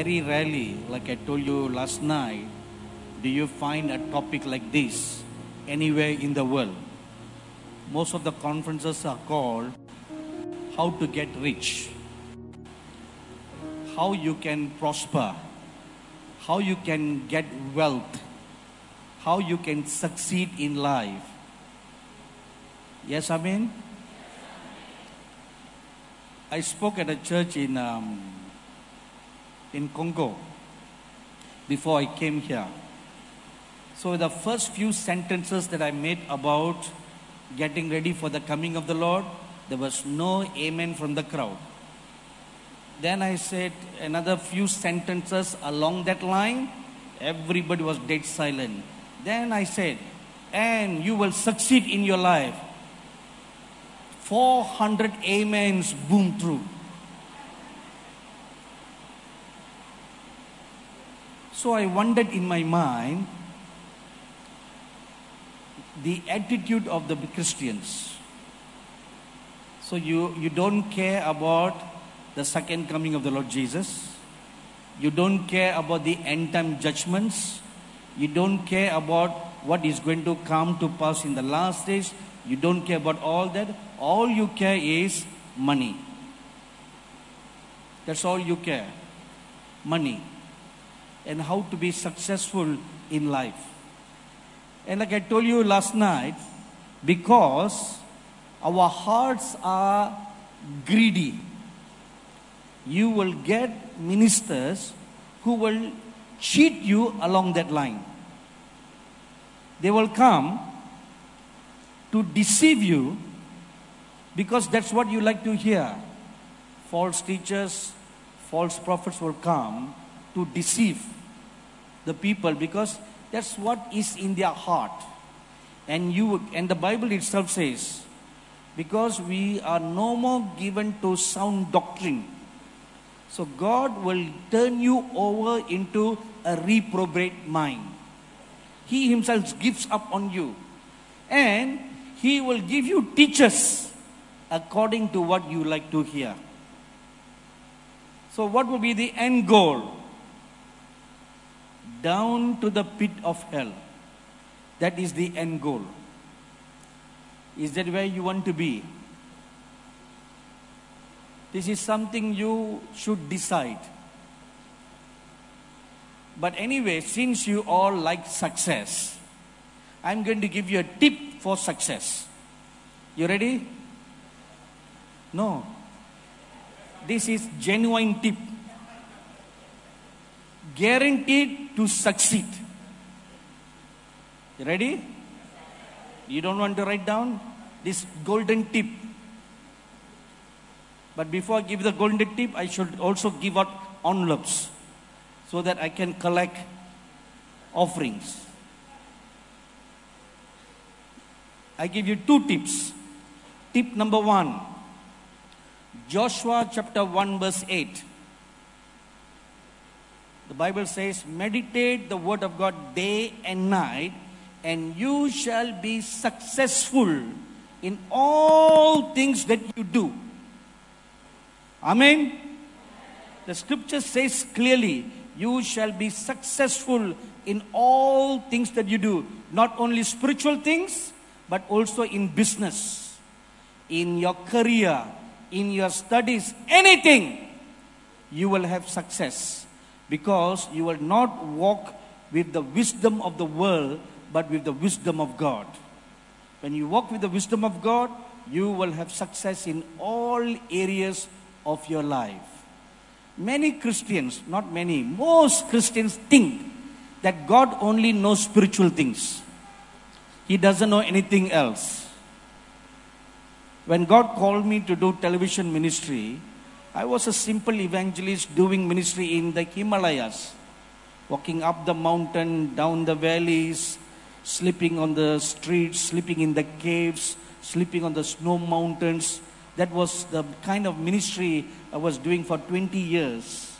very rarely, like I told you last night, do you find a topic like this anywhere in the world. Most of the conferences are called How to Get Rich, How You Can Prosper, How You Can Get Wealth, How You Can Succeed in Life. Yes, I mean? I spoke at a church in, um, in Congo before I came here. So, the first few sentences that I made about getting ready for the coming of the Lord, there was no amen from the crowd. Then I said another few sentences along that line, everybody was dead silent. Then I said, and you will succeed in your life. 400 amens boom through. So I wondered in my mind the attitude of the Christians. So you, you don't care about the second coming of the Lord Jesus. You don't care about the end time judgments. You don't care about what is going to come to pass in the last days. You don't care about all that. All you care is money. That's all you care. Money. And how to be successful in life. And like I told you last night, because our hearts are greedy, you will get ministers who will cheat you along that line. They will come to deceive you because that's what you like to hear. False teachers, false prophets will come to deceive the people because that's what is in their heart. And you and the Bible itself says, because we are no more given to sound doctrine. So God will turn you over into a reprobate mind. He himself gives up on you. And he will give you teachers according to what you like to hear. So what will be the end goal? Down to the pit of hell. That is the end goal. Is that where you want to be? This is something you should decide. But anyway, since you all like success, I'm going to give you a tip for success. You ready? No. This is genuine tip guaranteed to succeed. You ready? You don't want to write down this golden tip. But before I give the golden tip, I should also give out envelopes so that I can collect offerings. I give you two tips. Tip number one Joshua chapter 1, verse 8. The Bible says, meditate the word of God day and night, and you shall be successful in all things that you do. Amen. The scripture says clearly, you shall be successful in all things that you do. Not only spiritual things, but also in business, in your career, in your studies, anything, you will have success because you will not walk with the wisdom of the world, but with the wisdom of God. When you walk with the wisdom of God, you will have success in all areas of your life. Many Christians, not many, most Christians think that God only knows spiritual things. He doesn't know anything else. When God called me to do television ministry, I was a simple evangelist doing ministry in the Himalayas, walking up the mountain, down the valleys, sleeping on the streets, sleeping in the caves, sleeping on the snow mountains. That was the kind of ministry I was doing for 20 years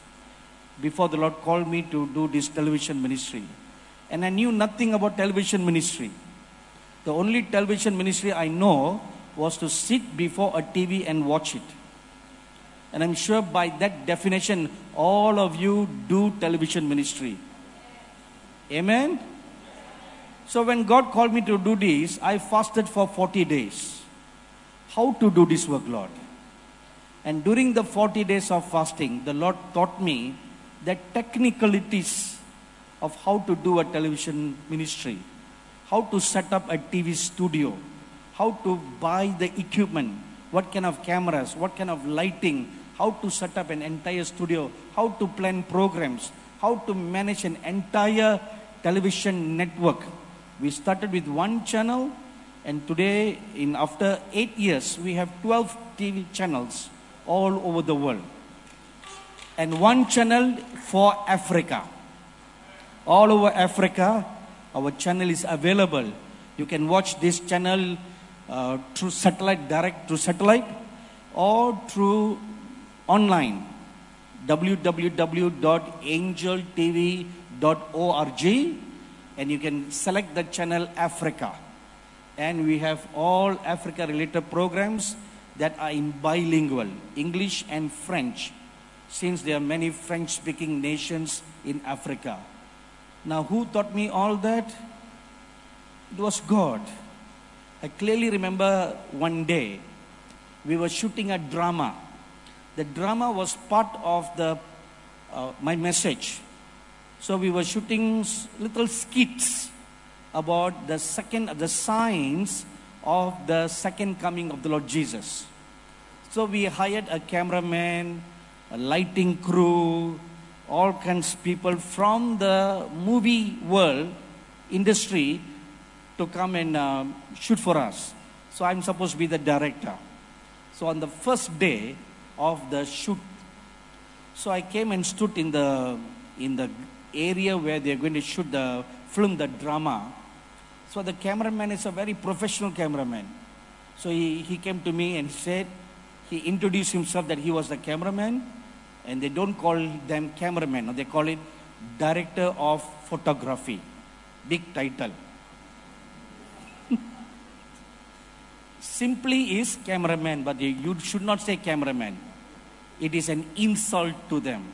before the Lord called me to do this television ministry. And I knew nothing about television ministry. The only television ministry I know was to sit before a TV and watch it. And I'm sure by that definition, all of you do television ministry. Amen? So when God called me to do this, I fasted for 40 days. How to do this work, Lord? And during the 40 days of fasting, the Lord taught me the technicalities of how to do a television ministry, how to set up a TV studio, how to buy the equipment, what kind of cameras, what kind of lighting, how to set up an entire studio, how to plan programs, how to manage an entire television network. We started with one channel, and today, in after eight years, we have 12 TV channels all over the world, and one channel for Africa. All over Africa, our channel is available. You can watch this channel uh, through satellite, direct through satellite, or through online www.angeltv.org and you can select the channel Africa. And we have all Africa related programs that are in bilingual, English and French, since there are many French speaking nations in Africa. Now, who taught me all that? It was God. I clearly remember one day we were shooting a drama. The drama was part of the uh, my message. So we were shooting little skits about the second the signs of the second coming of the Lord Jesus. So we hired a cameraman, a lighting crew, all kinds of people from the movie world industry to come and um, shoot for us. So I'm supposed to be the director. So on the first day of the shoot, so I came and stood in the in the area where they're going to shoot the film, the drama. So the cameraman is a very professional cameraman. So he, he came to me and said, he introduced himself that he was the cameraman, and they don't call them cameraman, they call it director of photography. Big title. Simply is cameraman, but you should not say cameraman. It is an insult to them.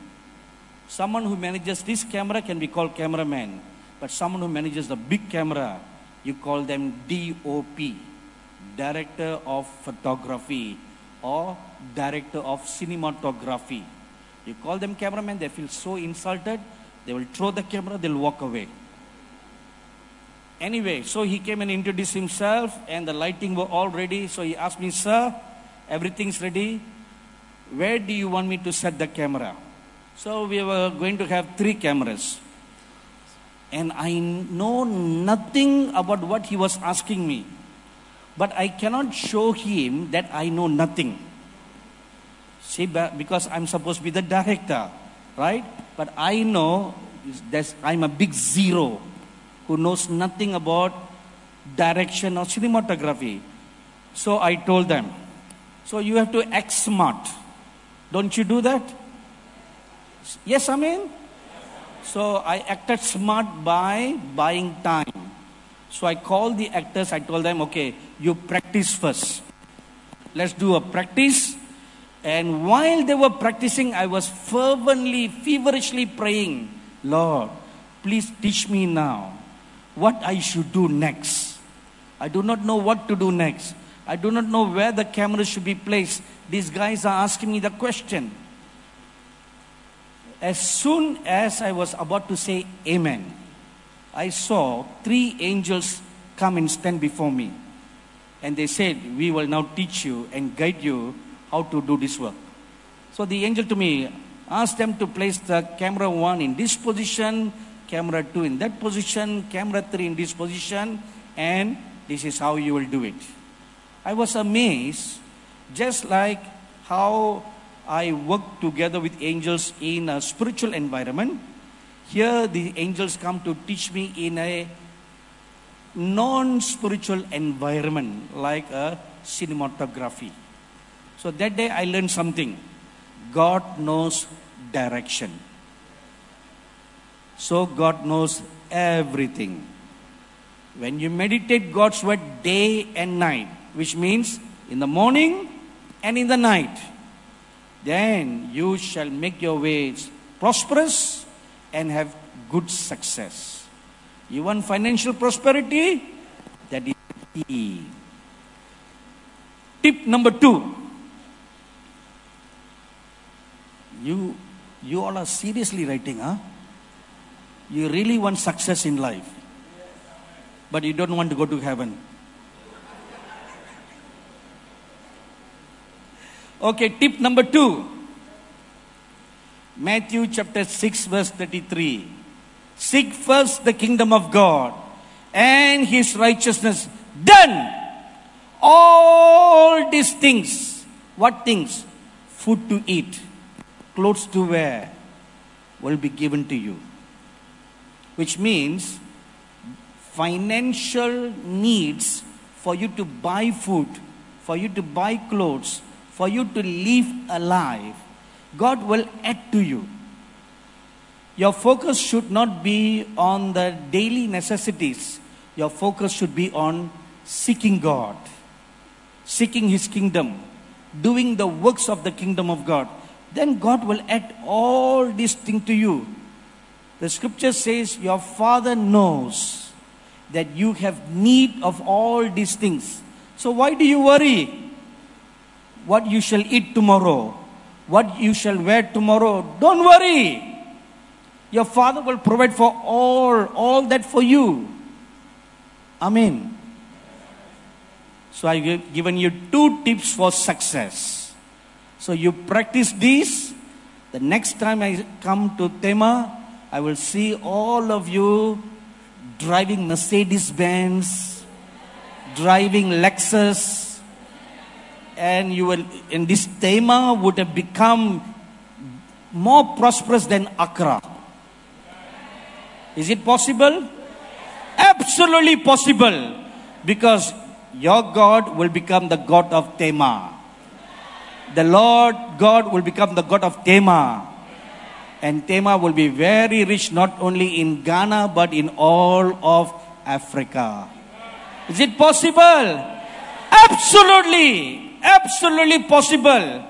Someone who manages this camera can be called cameraman, but someone who manages the big camera, you call them DOP, Director of Photography or Director of Cinematography. You call them cameraman, they feel so insulted, they will throw the camera, they'll walk away. Anyway, so he came and introduced himself, and the lighting were all ready. So he asked me, Sir, everything's ready. Where do you want me to set the camera? So we were going to have three cameras. And I know nothing about what he was asking me. But I cannot show him that I know nothing. See, because I'm supposed to be the director, right? But I know that I'm a big zero who knows nothing about direction or cinematography. So I told them, so you have to act smart. Don't you do that? Yes, I mean? So I acted smart by buying time. So I called the actors, I told them, okay, you practice first. Let's do a practice. And while they were practicing, I was fervently, feverishly praying, Lord, please teach me now what I should do next. I do not know what to do next. I do not know where the camera should be placed. These guys are asking me the question. As soon as I was about to say amen, I saw three angels come and stand before me. And they said, We will now teach you and guide you how to do this work. So the angel to me asked them to place the camera one in this position, camera two in that position, camera three in this position, and this is how you will do it. I was amazed, just like how I work together with angels in a spiritual environment. Here, the angels come to teach me in a non spiritual environment, like a cinematography. So that day, I learned something God knows direction. So, God knows everything. When you meditate God's word day and night, which means in the morning and in the night, then you shall make your ways prosperous and have good success. You want financial prosperity? That is key. Tip number two. You, you all are seriously writing, huh? You really want success in life, but you don't want to go to heaven. Okay, tip number two. Matthew chapter 6, verse 33. Seek first the kingdom of God and his righteousness. Done. All these things. What things? Food to eat, clothes to wear, will be given to you. Which means financial needs for you to buy food, for you to buy clothes, for you to live alive, God will add to you. Your focus should not be on the daily necessities. Your focus should be on seeking God, seeking His kingdom, doing the works of the kingdom of God. Then God will add all these things to you. The scripture says, Your Father knows that you have need of all these things. So why do you worry? What you shall eat tomorrow, what you shall wear tomorrow. Don't worry. Your Father will provide for all, all that for you. Amen. So I've given you two tips for success. So you practice these. The next time I come to Tema, I will see all of you driving Mercedes Benz, driving Lexus, and you will, in this Tema would have become more prosperous than Accra. Is it possible? Absolutely possible. Because your God will become the God of Tema. The Lord God will become the God of Tema. And Tema will be very rich not only in Ghana but in all of Africa. Is it possible? Absolutely. Absolutely possible.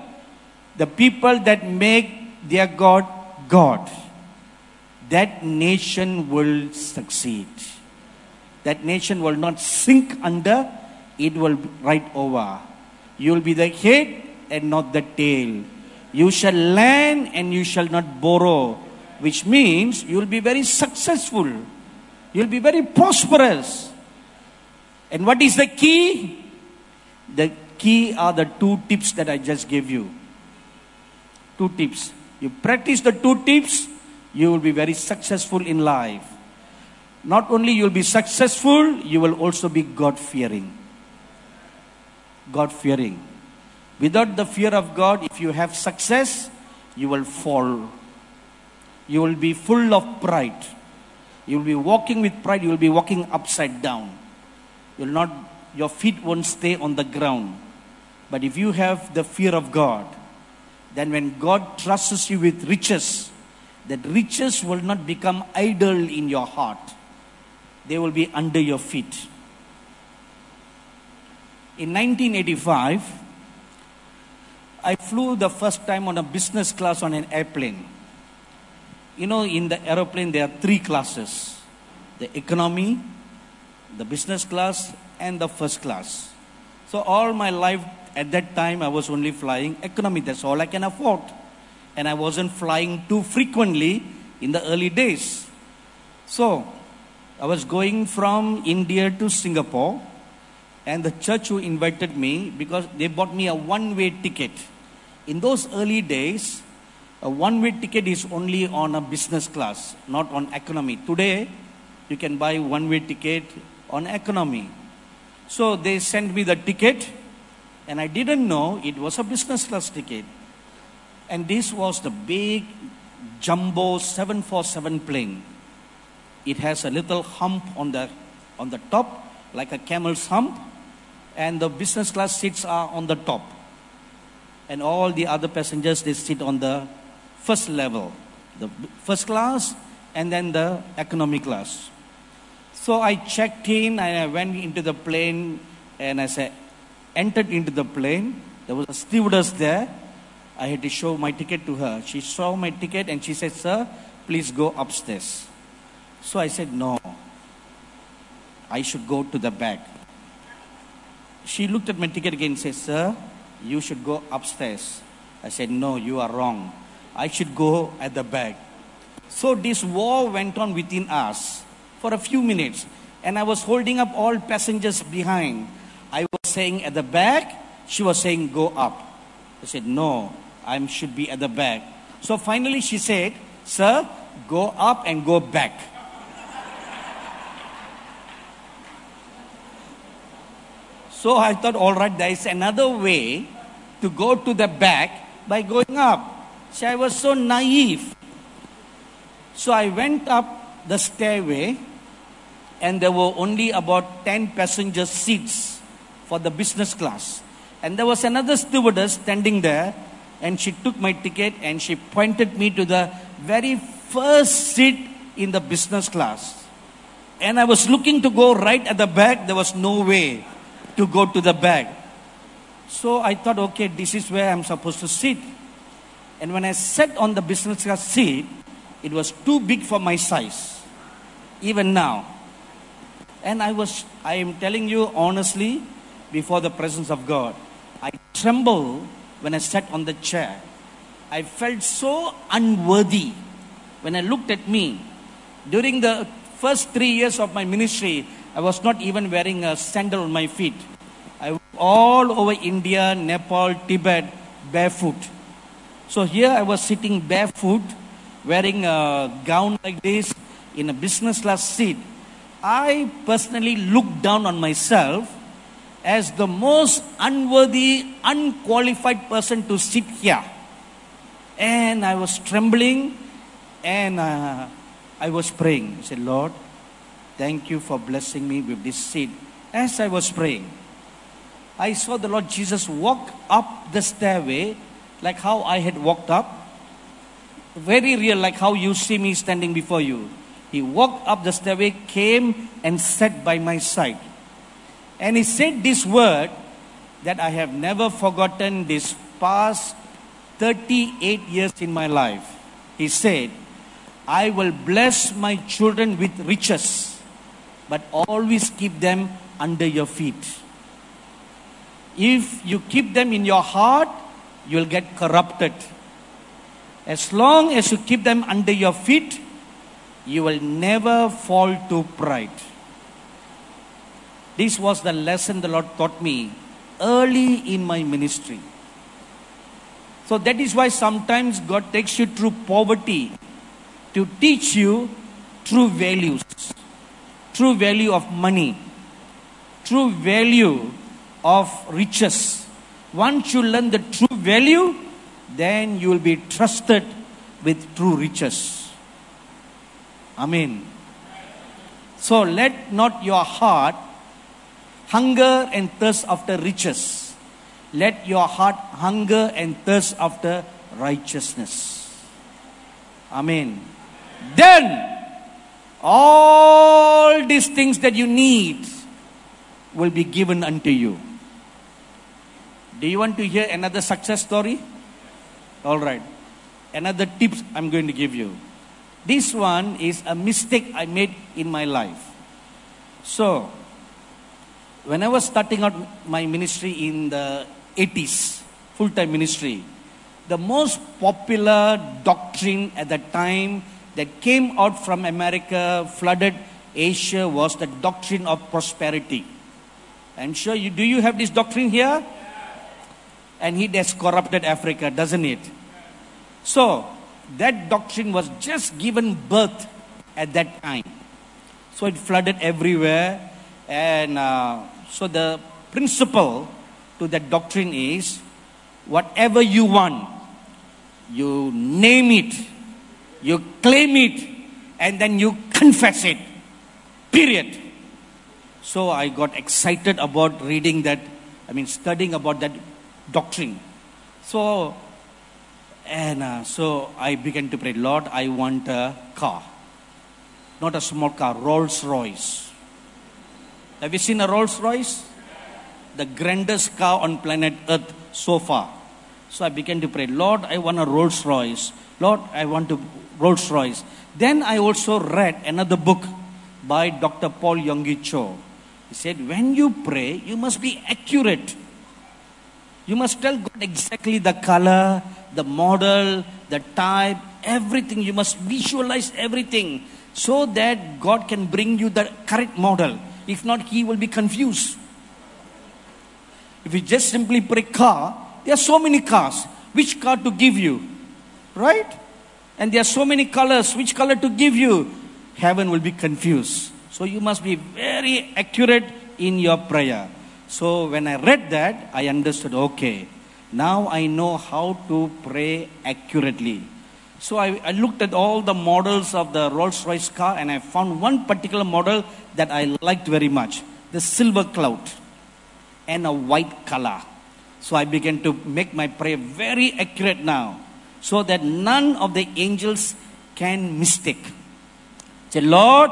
The people that make their God God that nation will succeed. That nation will not sink under, it will right over. You will be the head and not the tail. You shall lend and you shall not borrow, which means you will be very successful. You will be very prosperous. And what is the key? The key are the two tips that I just gave you. Two tips. You practice the two tips, you will be very successful in life. Not only you will be successful, you will also be God fearing. God fearing. Without the fear of God, if you have success, you will fall. You will be full of pride. You will be walking with pride, you will be walking upside down. You will not your feet won't stay on the ground. But if you have the fear of God, then when God trusts you with riches, that riches will not become idol in your heart. They will be under your feet. In 1985, I flew the first time on a business class on an airplane. You know, in the aeroplane, there are three classes the economy, the business class, and the first class. So, all my life at that time, I was only flying economy. That's all I can afford and I wasn't flying too frequently in the early days. So, I was going from India to Singapore, and the church who invited me because they bought me a one way ticket. In those early days, a one way ticket is only on a business class, not on economy. Today, you can buy one way ticket on economy. So they sent me the ticket, and I didn't know it was a business class ticket. And this was the big jumbo 747 plane. It has a little hump on the, on the top, like a camel's hump, and the business class seats are on the top. And all the other passengers, they sit on the first level, the first class, and then the economy class. So I checked in and I went into the plane and I I entered into the plane, there was a stewardess there I had to show my ticket to her. She saw my ticket and she said, Sir, please go upstairs. So I said, No, I should go to the back. She looked at my ticket again and said, Sir, you should go upstairs. I said, No, you are wrong. I should go at the back. So this war went on within us for a few minutes. And I was holding up all passengers behind. I was saying at the back, she was saying, Go up. I said, No, I should be at the back. So finally she said, Sir, go up and go back. So I thought, all right, there is another way to go to the back by going up. See, I was so naive. So I went up the stairway, and there were only about 10 passenger seats for the business class. And there was another stewardess standing there, and she took my ticket and she pointed me to the very first seat in the business class. And I was looking to go right at the back, there was no way to go to the back. So I thought, okay, this is where I'm supposed to sit. And when I sat on the business class seat, it was too big for my size, even now. And I was, I am telling you honestly, before the presence of God, I trembled when I sat on the chair. I felt so unworthy when I looked at me. During the first three years of my ministry, I was not even wearing a sandal on my feet. I was all over India, Nepal, Tibet, barefoot. So here I was sitting barefoot, wearing a gown like this in a business class seat. I personally looked down on myself as the most unworthy, unqualified person to sit here. And I was trembling and uh, I was praying. I said, Lord, thank you for blessing me with this seat. As I was praying, I saw the Lord Jesus walk up the stairway like how I had walked up. Very real, like how you see me standing before you. He walked up the stairway, came and sat by my side. And he said this word that I have never forgotten this past 38 years in my life. He said, I will bless my children with riches, but always keep them under your feet. If you keep them in your heart, you'll get corrupted. As long as you keep them under your feet, you will never fall to pride. This was the lesson the Lord taught me early in my ministry. So that is why sometimes God takes you through poverty to teach you true values, true value of money, true value of riches. Once you learn the true value, then you will be trusted with true riches. Amen. So let not your heart hunger and thirst after riches. Let your heart hunger and thirst after righteousness. Amen. Then all these things that you need will be given unto you. Do you want to hear another success story? All right. Another tips I'm going to give you. This one is a mistake I made in my life. So, when I was starting out my ministry in the 80s, full time ministry, the most popular doctrine at that time that came out from America, flooded Asia, was the doctrine of prosperity. I'm sure you do you have this doctrine here? And it has corrupted Africa, doesn't it? So, that doctrine was just given birth at that time. So it flooded everywhere. And uh, so the principle to that doctrine is whatever you want, you name it, you claim it, and then you confess it. Period. So I got excited about reading that, I mean, studying about that doctrine. So, and uh, so I began to pray, Lord, I want a car. Not a small car, Rolls Royce. Have you seen a Rolls Royce? The grandest car on planet Earth so far. So I began to pray, Lord, I want a Rolls Royce. Lord, I want a Rolls Royce. Then I also read another book by Dr. Paul Yonggi Cho. He said, when you pray, you must be accurate. You must tell God exactly the color, the model, the type, everything. You must visualize everything so that God can bring you the correct model. If not, He will be confused. If you just simply pray car, there are so many cars. Which car to give you? Right? And there are so many colors. Which color to give you? Heaven will be confused. So you must be very accurate in your prayer. So when I read that, I understood okay, now I know how to pray accurately. So I, I, looked at all the models of the Rolls Royce car and I found one particular model that I liked very much the silver cloud and a white color. So I began to make my prayer very accurate now so that none of the angels can mistake. Say, Lord,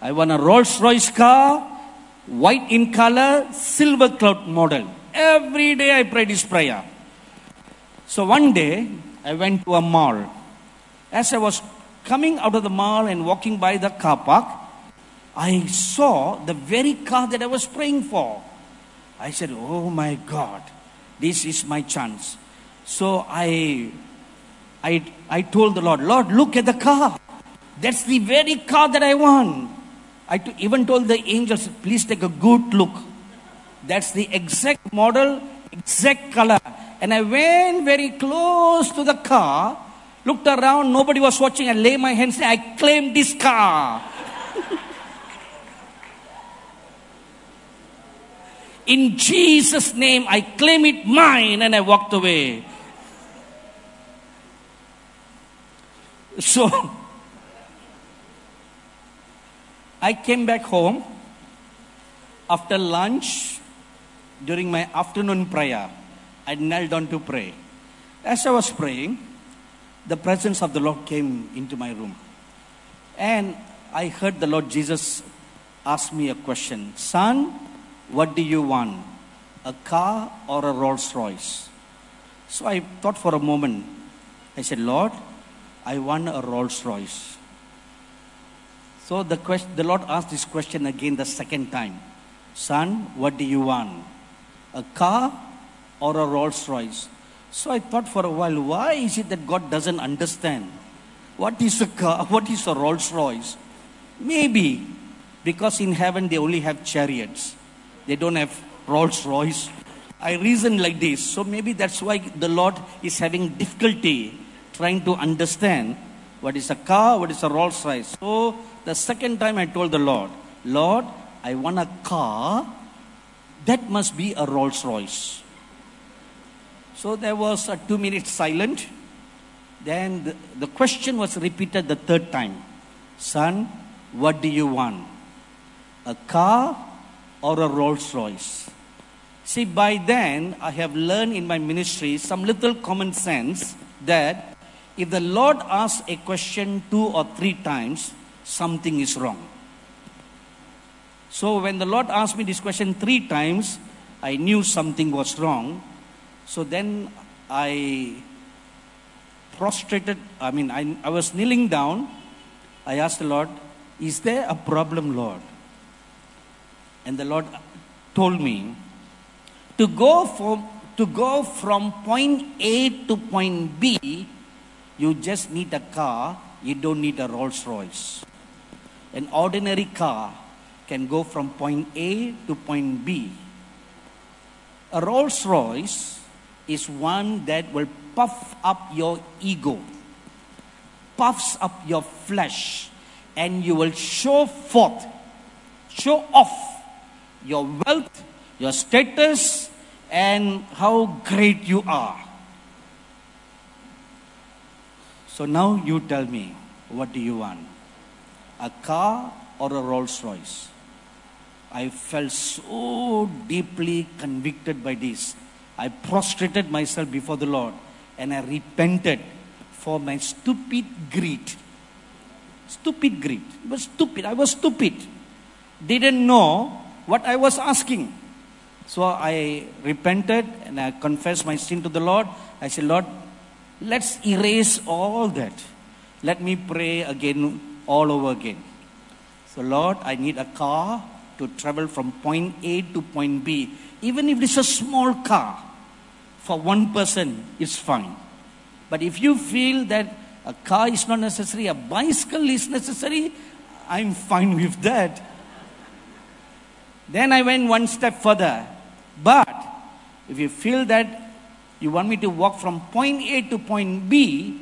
I want a Rolls Royce car, white in color, silver cloud model. Every day I pray this prayer. So one day I went to a mall. As I was coming out of the mall and walking by the car park, I saw the very car that I was praying for. I said, Oh my God, this is my chance. So I, I, I told the Lord, Lord, look at the car. That's the very car that I want. I t- even told the angels, please take a good look. That's the exact model, exact color. And I went very close to the car, looked around, nobody was watching. I lay my hands, I claim this car. In Jesus' name, I claim it mine, and I walked away. So, I came back home after lunch during my afternoon prayer. I knelt down to pray. As I was praying, the presence of the Lord came into my room. And I heard the Lord Jesus ask me a question Son, what do you want? A car or a Rolls Royce? So I thought for a moment. I said, Lord, I want a Rolls Royce. So the, question, the Lord asked this question again the second time Son, what do you want? A car or a Rolls Royce? So I thought for a while, why is it that God doesn't understand? What is a car? What is a Rolls Royce? Maybe because in heaven they only have chariots, they don't have Rolls Royce. I reason like this. So maybe that's why the Lord is having difficulty trying to understand what is a car, what is a Rolls Royce. So the second time I told the Lord, Lord, I want a car that must be a Rolls Royce. So there was a two minute silent. Then the, the question was repeated the third time Son, what do you want? A car or a Rolls Royce? See, by then I have learned in my ministry some little common sense that if the Lord asks a question two or three times, something is wrong. So when the Lord asked me this question three times, I knew something was wrong. So then I prostrated, I mean, I, I was kneeling down. I asked the Lord, Is there a problem, Lord? And the Lord told me to go from, to go from point A to point B, you just need a car, you don't need a Rolls Royce. An ordinary car can go from point A to point B. A Rolls Royce is one that will puff up your ego, puffs up your flesh, and you will show forth, show off your wealth, your status, and how great you are. So now you tell me, what do you want? A car or a Rolls Royce? I felt so deeply convicted by this. I prostrated myself before the Lord and I repented for my stupid greed. Stupid greed. It was stupid. I was stupid. Didn't know what I was asking. So I repented and I confessed my sin to the Lord. I said, Lord, let's erase all that. Let me pray again, all over again. So, Lord, I need a car to travel from point A to point B. Even if it's a small car, for one person, it's fine. But if you feel that a car is not necessary, a bicycle is necessary, I'm fine with that. Then I went one step further. But if you feel that you want me to walk from point A to point B,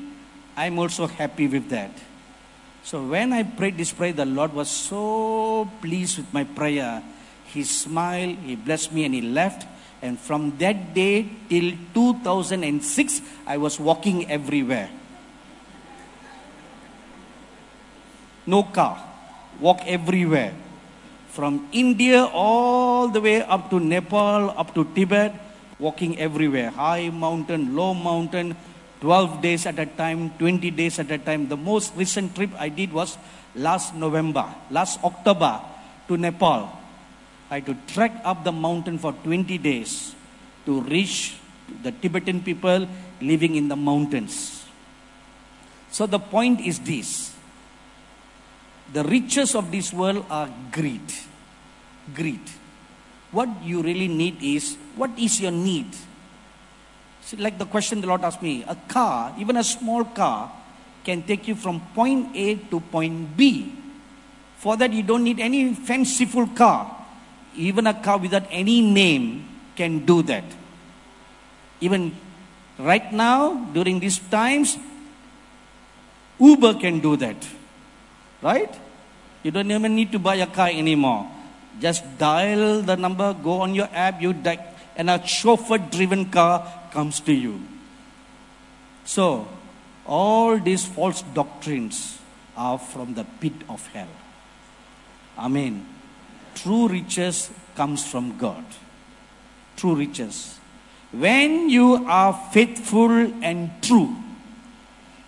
I'm also happy with that. So when I prayed this prayer, the Lord was so pleased with my prayer. He smiled, He blessed me, and He left. And from that day till 2006, I was walking everywhere. No car, walk everywhere from India all the way up to Nepal, up to Tibet, walking everywhere. High mountain, low mountain, 12 days at a time, 20 days at a time. The most recent trip I did was last November, last October to Nepal. I had to trek up the mountain for 20 days to reach the Tibetan people living in the mountains. So the point is this the riches of this world are greed greed. What you really need is what is your need? See, like the question the Lord asked me a car, even a small car, can take you from point A to point B. For that, you don't need any fanciful car. Even a car without any name can do that. Even right now, during these times, Uber can do that. Right? You don't even need to buy a car anymore. Just dial the number, go on your app, you di- and a chauffeur driven car comes to you. So, all these false doctrines are from the pit of hell. Amen. True riches comes from God. True riches. When you are faithful and true,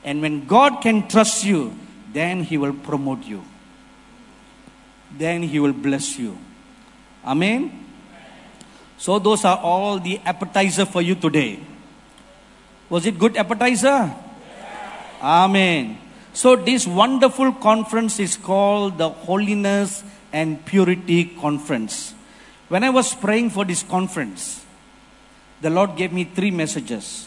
and when God can trust you, then He will promote you then He will bless you. Amen. So, those are all the appetizer for you today. Was it good appetizer? Amen. So, this wonderful conference is called the Holiness and Purity Conference. When I was praying for this conference, the Lord gave me three messages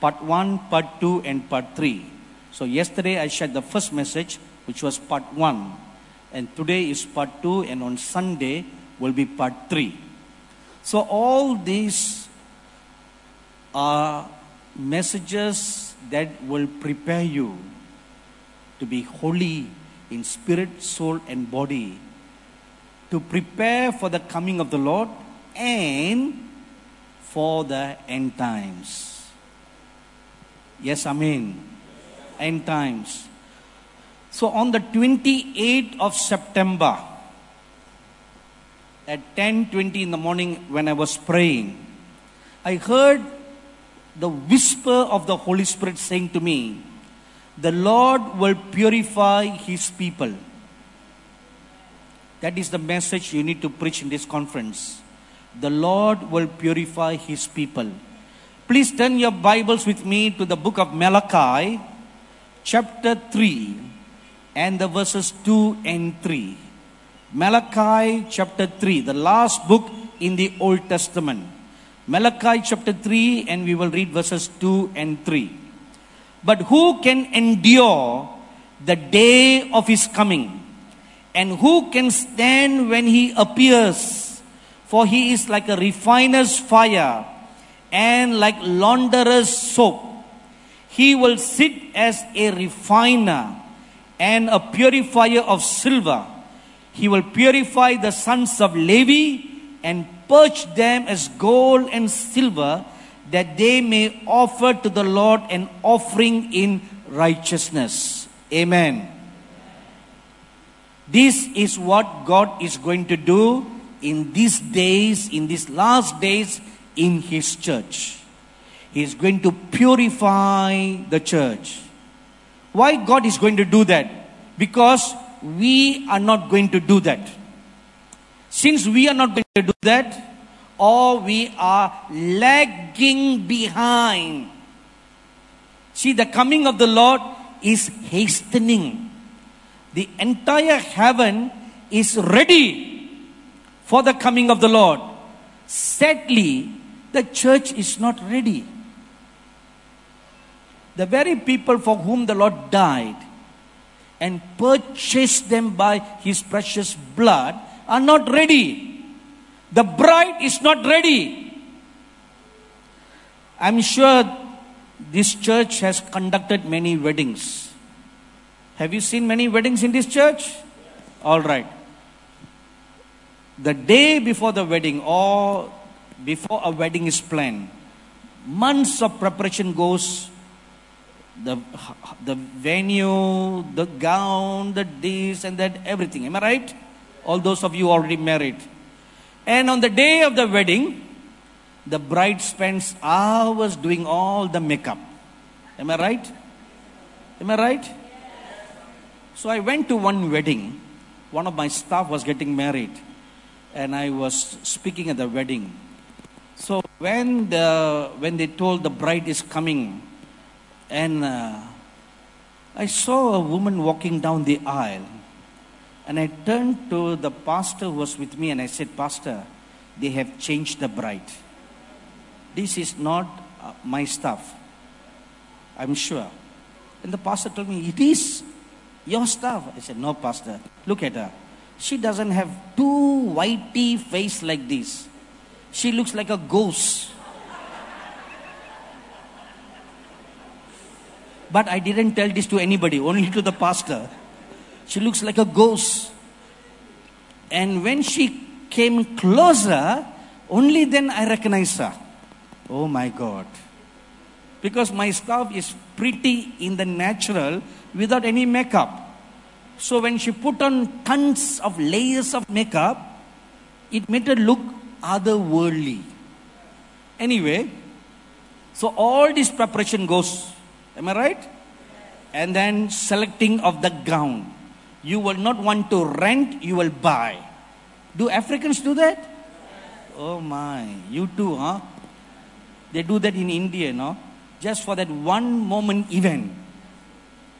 part one, part two, and part three. So, yesterday I shared the first message, which was part one and today is part 2 and on Sunday will be part 3. So all these are messages that will prepare you to be holy in spirit, soul and body to prepare for the coming of the Lord and for the end times. Yes, Amen. End times. So on the 28th of September, at 10:20 in the morning when I was praying, I heard the whisper of the Holy Spirit saying to me, "The Lord will purify his people." That is the message you need to preach in this conference. The Lord will purify his people. Please turn your Bibles with me to the book of Malachi, chapter 3 and the verses 2 and 3. Malachi chapter 3, the last book in the Old Testament. Malachi chapter 3, and we will read verses 2 and 3. But who can endure the day of his coming? And who can stand when he appears? For he is like a refiner's fire and like launderer's soap. He will sit as a refiner and a purifier of silver. He will purify the sons of Levi and purge them as gold and silver, that they may offer to the Lord an offering in righteousness. Amen. This is what God is going to do in these days, in these last days, in His church. He is going to purify the church. Why God is going to do that? Because we are not going to do that. Since we are not going to do that, or we are lagging behind. See, the coming of the Lord is hastening. The entire heaven is ready for the coming of the Lord. Sadly, the church is not ready. The very people for whom the Lord died and purchased them by his precious blood are not ready. The bride is not ready. I'm sure this church has conducted many weddings. Have you seen many weddings in this church? All right. The day before the wedding or before a wedding is planned, months of preparation goes the the venue, the gown, the this and that, everything. Am I right? All those of you already married. And on the day of the wedding, the bride spends hours doing all the makeup. Am I right? Am I right? So I went to one wedding. One of my staff was getting married, and I was speaking at the wedding. So when the when they told the bride is coming, and uh, I saw a woman walking down the aisle, and I turned to the pastor who was with me, and I said, Pastor, they have changed the bride. This is not uh, my stuff. I'm sure. And the pastor told me, It is your stuff. I said, No, Pastor. Look at her. She doesn't have two whitey face like this. She looks like a ghost. But I didn't tell this to anybody, only to the pastor. She looks like a ghost. And when she came closer, only then I recognized her. Oh my God. Because my stuff is pretty in the natural without any makeup. So when she put on tons of layers of makeup, it made her look otherworldly. Anyway, so all this preparation goes. Am I right? And then selecting of the gown. You will not want to rent, you will buy. Do Africans do that? Oh my, you too, huh? They do that in India, no? Just for that one moment event.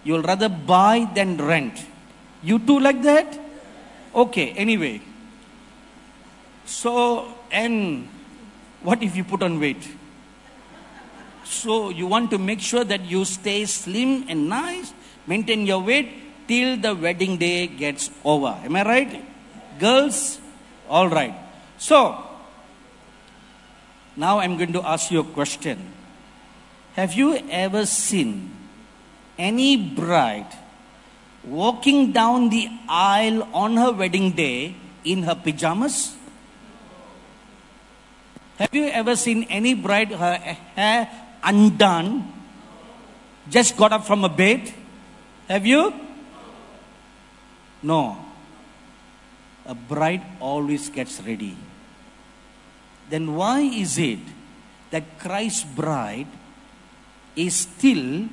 You'll rather buy than rent. You too like that? Okay, anyway. So, and what if you put on weight? So, you want to make sure that you stay slim and nice, maintain your weight till the wedding day gets over. Am I right? Girls? All right. So, now I'm going to ask you a question. Have you ever seen any bride walking down the aisle on her wedding day in her pajamas? Have you ever seen any bride, her hair undone, just got up from a bed? Have you? No. A bride always gets ready. Then why is it that Christ's bride is still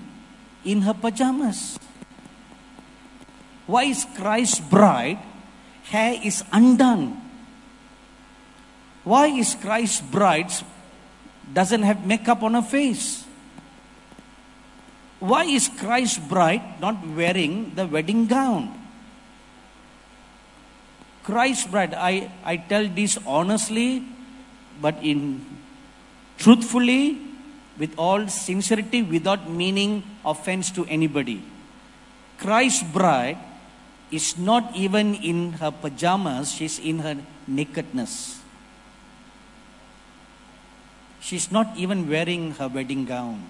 in her pajamas? Why is Christ's bride hair is undone? Why is Christ's bride doesn't have makeup on her face? Why is Christ's bride not wearing the wedding gown? Christ's bride, I, I tell this honestly, but in truthfully, with all sincerity, without meaning offense to anybody. Christ's bride is not even in her pajamas, she's in her nakedness. She's not even wearing her wedding gown.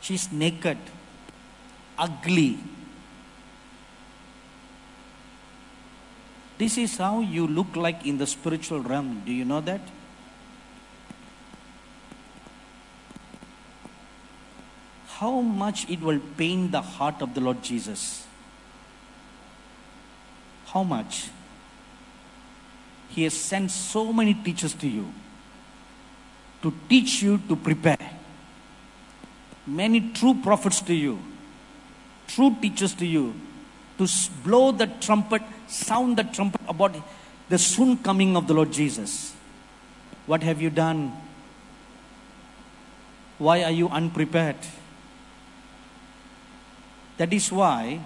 She's naked, ugly. This is how you look like in the spiritual realm. Do you know that? How much it will pain the heart of the Lord Jesus. How much? He has sent so many teachers to you to teach you to prepare. Many true prophets to you, true teachers to you, to blow the trumpet, sound the trumpet about the soon coming of the Lord Jesus. What have you done? Why are you unprepared? That is why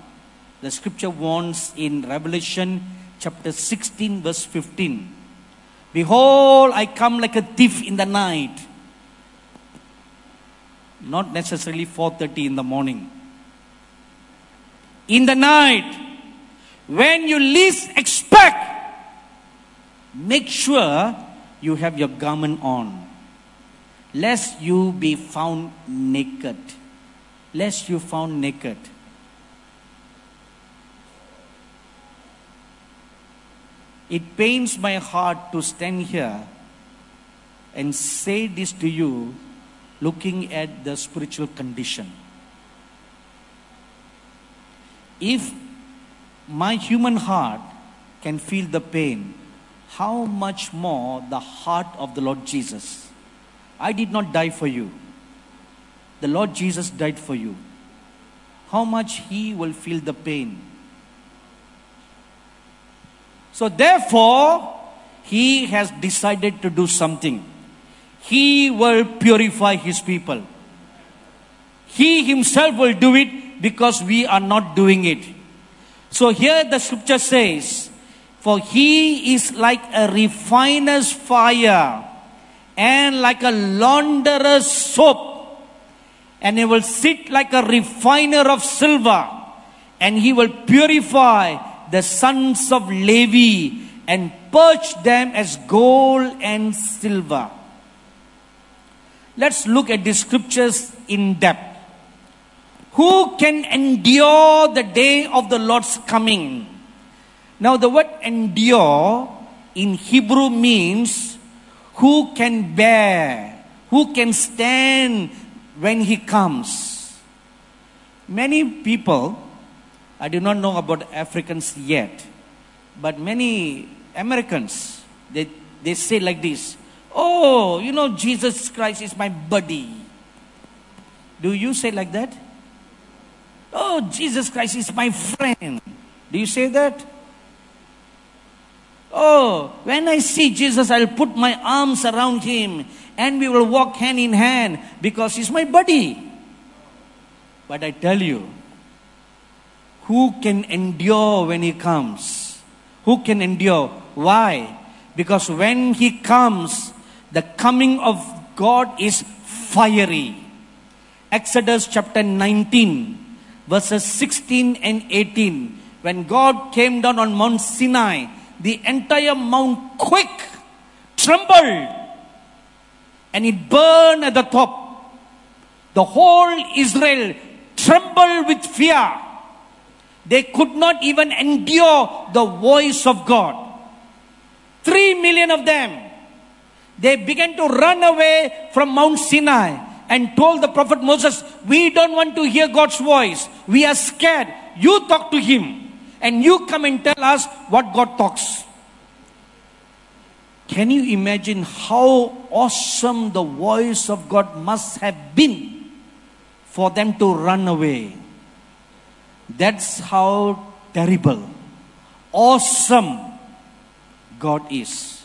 the scripture warns in Revelation chapter 16, verse 15 Behold, I come like a thief in the night. Not necessarily 4:30 in the morning. In the night, when you least expect, make sure you have your garment on, lest you be found naked. Lest you found naked. It pains my heart to stand here and say this to you looking at the spiritual condition. If my human heart can feel the pain, how much more the heart of the Lord Jesus? I did not die for you. The Lord Jesus died for you. How much He will feel the pain? So, therefore, He has decided to do something. He will purify His people. He Himself will do it because we are not doing it. So, here the scripture says, For He is like a refiner's fire and like a launderer's soap. And He will sit like a refiner of silver and He will purify the sons of Levi and purge them as gold and silver. Let's look at the scriptures in depth. Who can endure the day of the Lord's coming? Now, the word endure in Hebrew means who can bear, who can stand when he comes. Many people I do not know about Africans yet, but many Americans, they, they say like this Oh, you know, Jesus Christ is my buddy. Do you say like that? Oh, Jesus Christ is my friend. Do you say that? Oh, when I see Jesus, I'll put my arms around him and we will walk hand in hand because he's my buddy. But I tell you, who can endure when he comes? Who can endure? Why? Because when he comes, the coming of God is fiery. Exodus chapter 19, verses 16 and 18. When God came down on Mount Sinai, the entire mount quick trembled and it burned at the top. The whole Israel trembled with fear. They could not even endure the voice of God. Three million of them. They began to run away from Mount Sinai and told the prophet Moses, We don't want to hear God's voice. We are scared. You talk to him and you come and tell us what God talks. Can you imagine how awesome the voice of God must have been for them to run away? That's how terrible, awesome God is.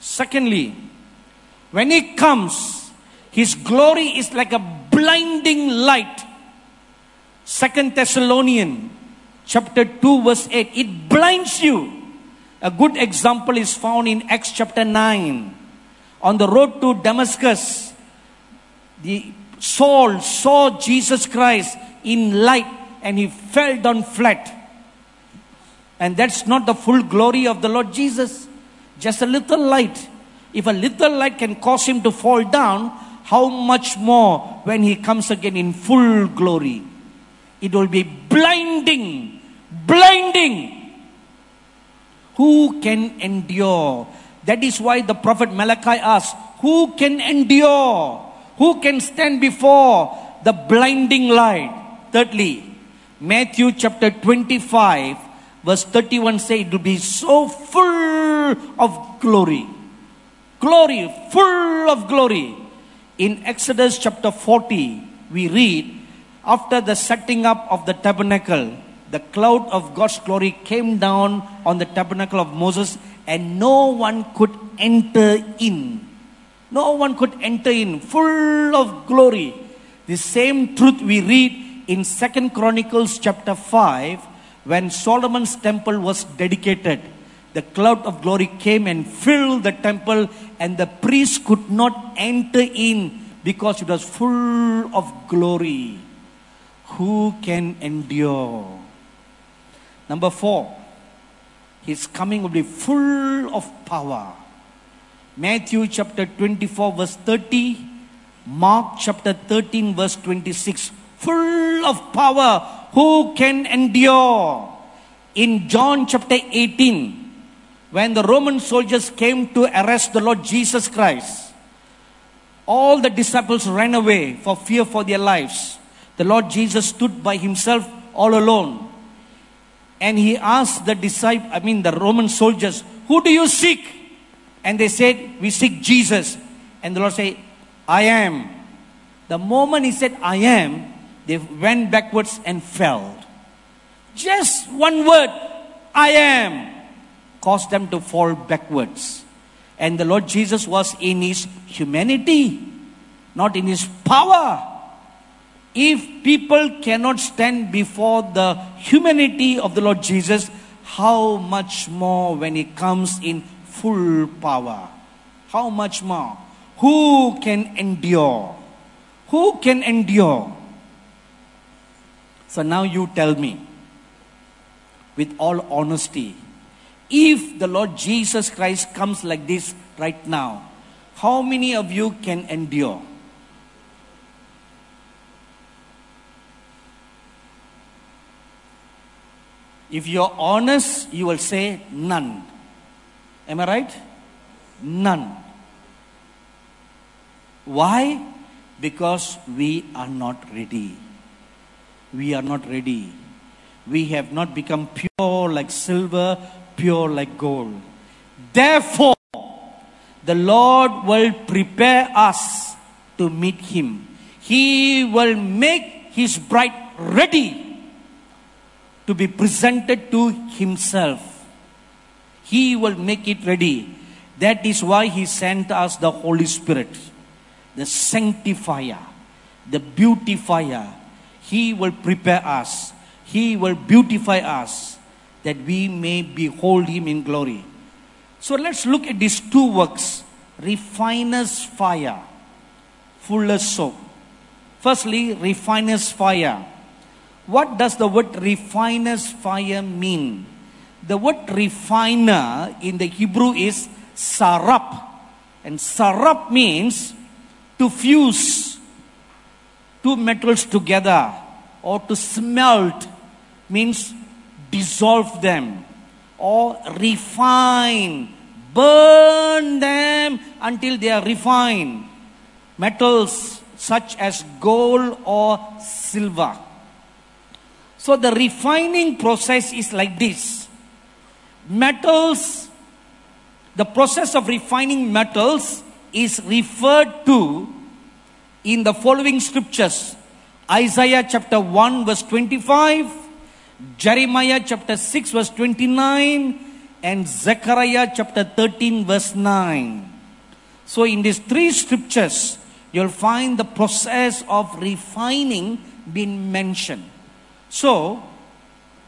Secondly, when He comes, His glory is like a blinding light. Second Thessalonian chapter 2 verse 8 it blinds you a good example is found in acts chapter 9 on the road to damascus the saul saw jesus christ in light and he fell down flat. And that's not the full glory of the Lord Jesus. Just a little light. If a little light can cause him to fall down, how much more when he comes again in full glory? It will be blinding, blinding. Who can endure? That is why the prophet Malachi asked, Who can endure? Who can stand before the blinding light? Thirdly, Matthew chapter 25, verse 31 say it will be so full of glory. Glory, full of glory. In Exodus chapter 40, we read, after the setting up of the tabernacle, the cloud of God's glory came down on the tabernacle of Moses, and no one could enter in No one could enter in, full of glory. The same truth we read in Second Chronicles chapter 5 when Solomon's temple was dedicated. The cloud of glory came and filled the temple, and the priests could not enter in because it was full of glory. Who can endure? Number four, his coming will be full of power. Matthew chapter 24, verse 30, Mark chapter 13, verse 26. Full of power. Who can endure? In John chapter 18, when the Roman soldiers came to arrest the Lord Jesus Christ, all the disciples ran away for fear for their lives. The Lord Jesus stood by himself all alone. And he asked the disciple, I mean the Roman soldiers, Who do you seek? And they said, We seek Jesus. And the Lord said, I am. The moment he said, I am, they went backwards and fell. Just one word, I am, caused them to fall backwards. And the Lord Jesus was in his humanity, not in his power. If people cannot stand before the humanity of the Lord Jesus, how much more when he comes in full power? How much more? Who can endure? Who can endure? So now you tell me, with all honesty, if the Lord Jesus Christ comes like this right now, how many of you can endure? If you're honest, you will say none. Am I right? None. Why? Because we are not ready. We are not ready. We have not become pure like silver, pure like gold. Therefore, the Lord will prepare us to meet Him. He will make His bride ready to be presented to Himself. He will make it ready. That is why He sent us the Holy Spirit, the sanctifier, the beautifier. He will prepare us, He will beautify us that we may behold Him in glory. So let's look at these two works refiner's fire, fuller's soap. Firstly, refiner's fire. What does the word refiner's fire mean? The word refiner in the Hebrew is sarap. And sarap means to fuse two metals together or to smelt means dissolve them or refine, burn them until they are refined. Metals such as gold or silver. So the refining process is like this. Metals, the process of refining metals is referred to in the following scriptures Isaiah chapter 1, verse 25, Jeremiah chapter 6, verse 29, and Zechariah chapter 13, verse 9. So, in these three scriptures, you'll find the process of refining being mentioned. So,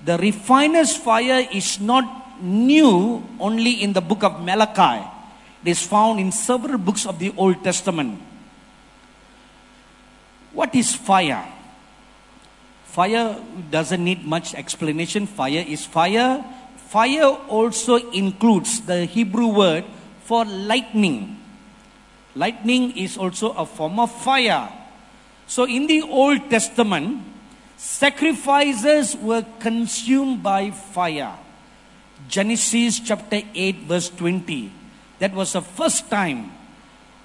the refiner's fire is not new only in the book of Malachi. It is found in several books of the Old Testament. What is fire? Fire doesn't need much explanation. Fire is fire. Fire also includes the Hebrew word for lightning. Lightning is also a form of fire. So in the Old Testament, sacrifices were consumed by fire. Genesis chapter 8, verse 20. That was the first time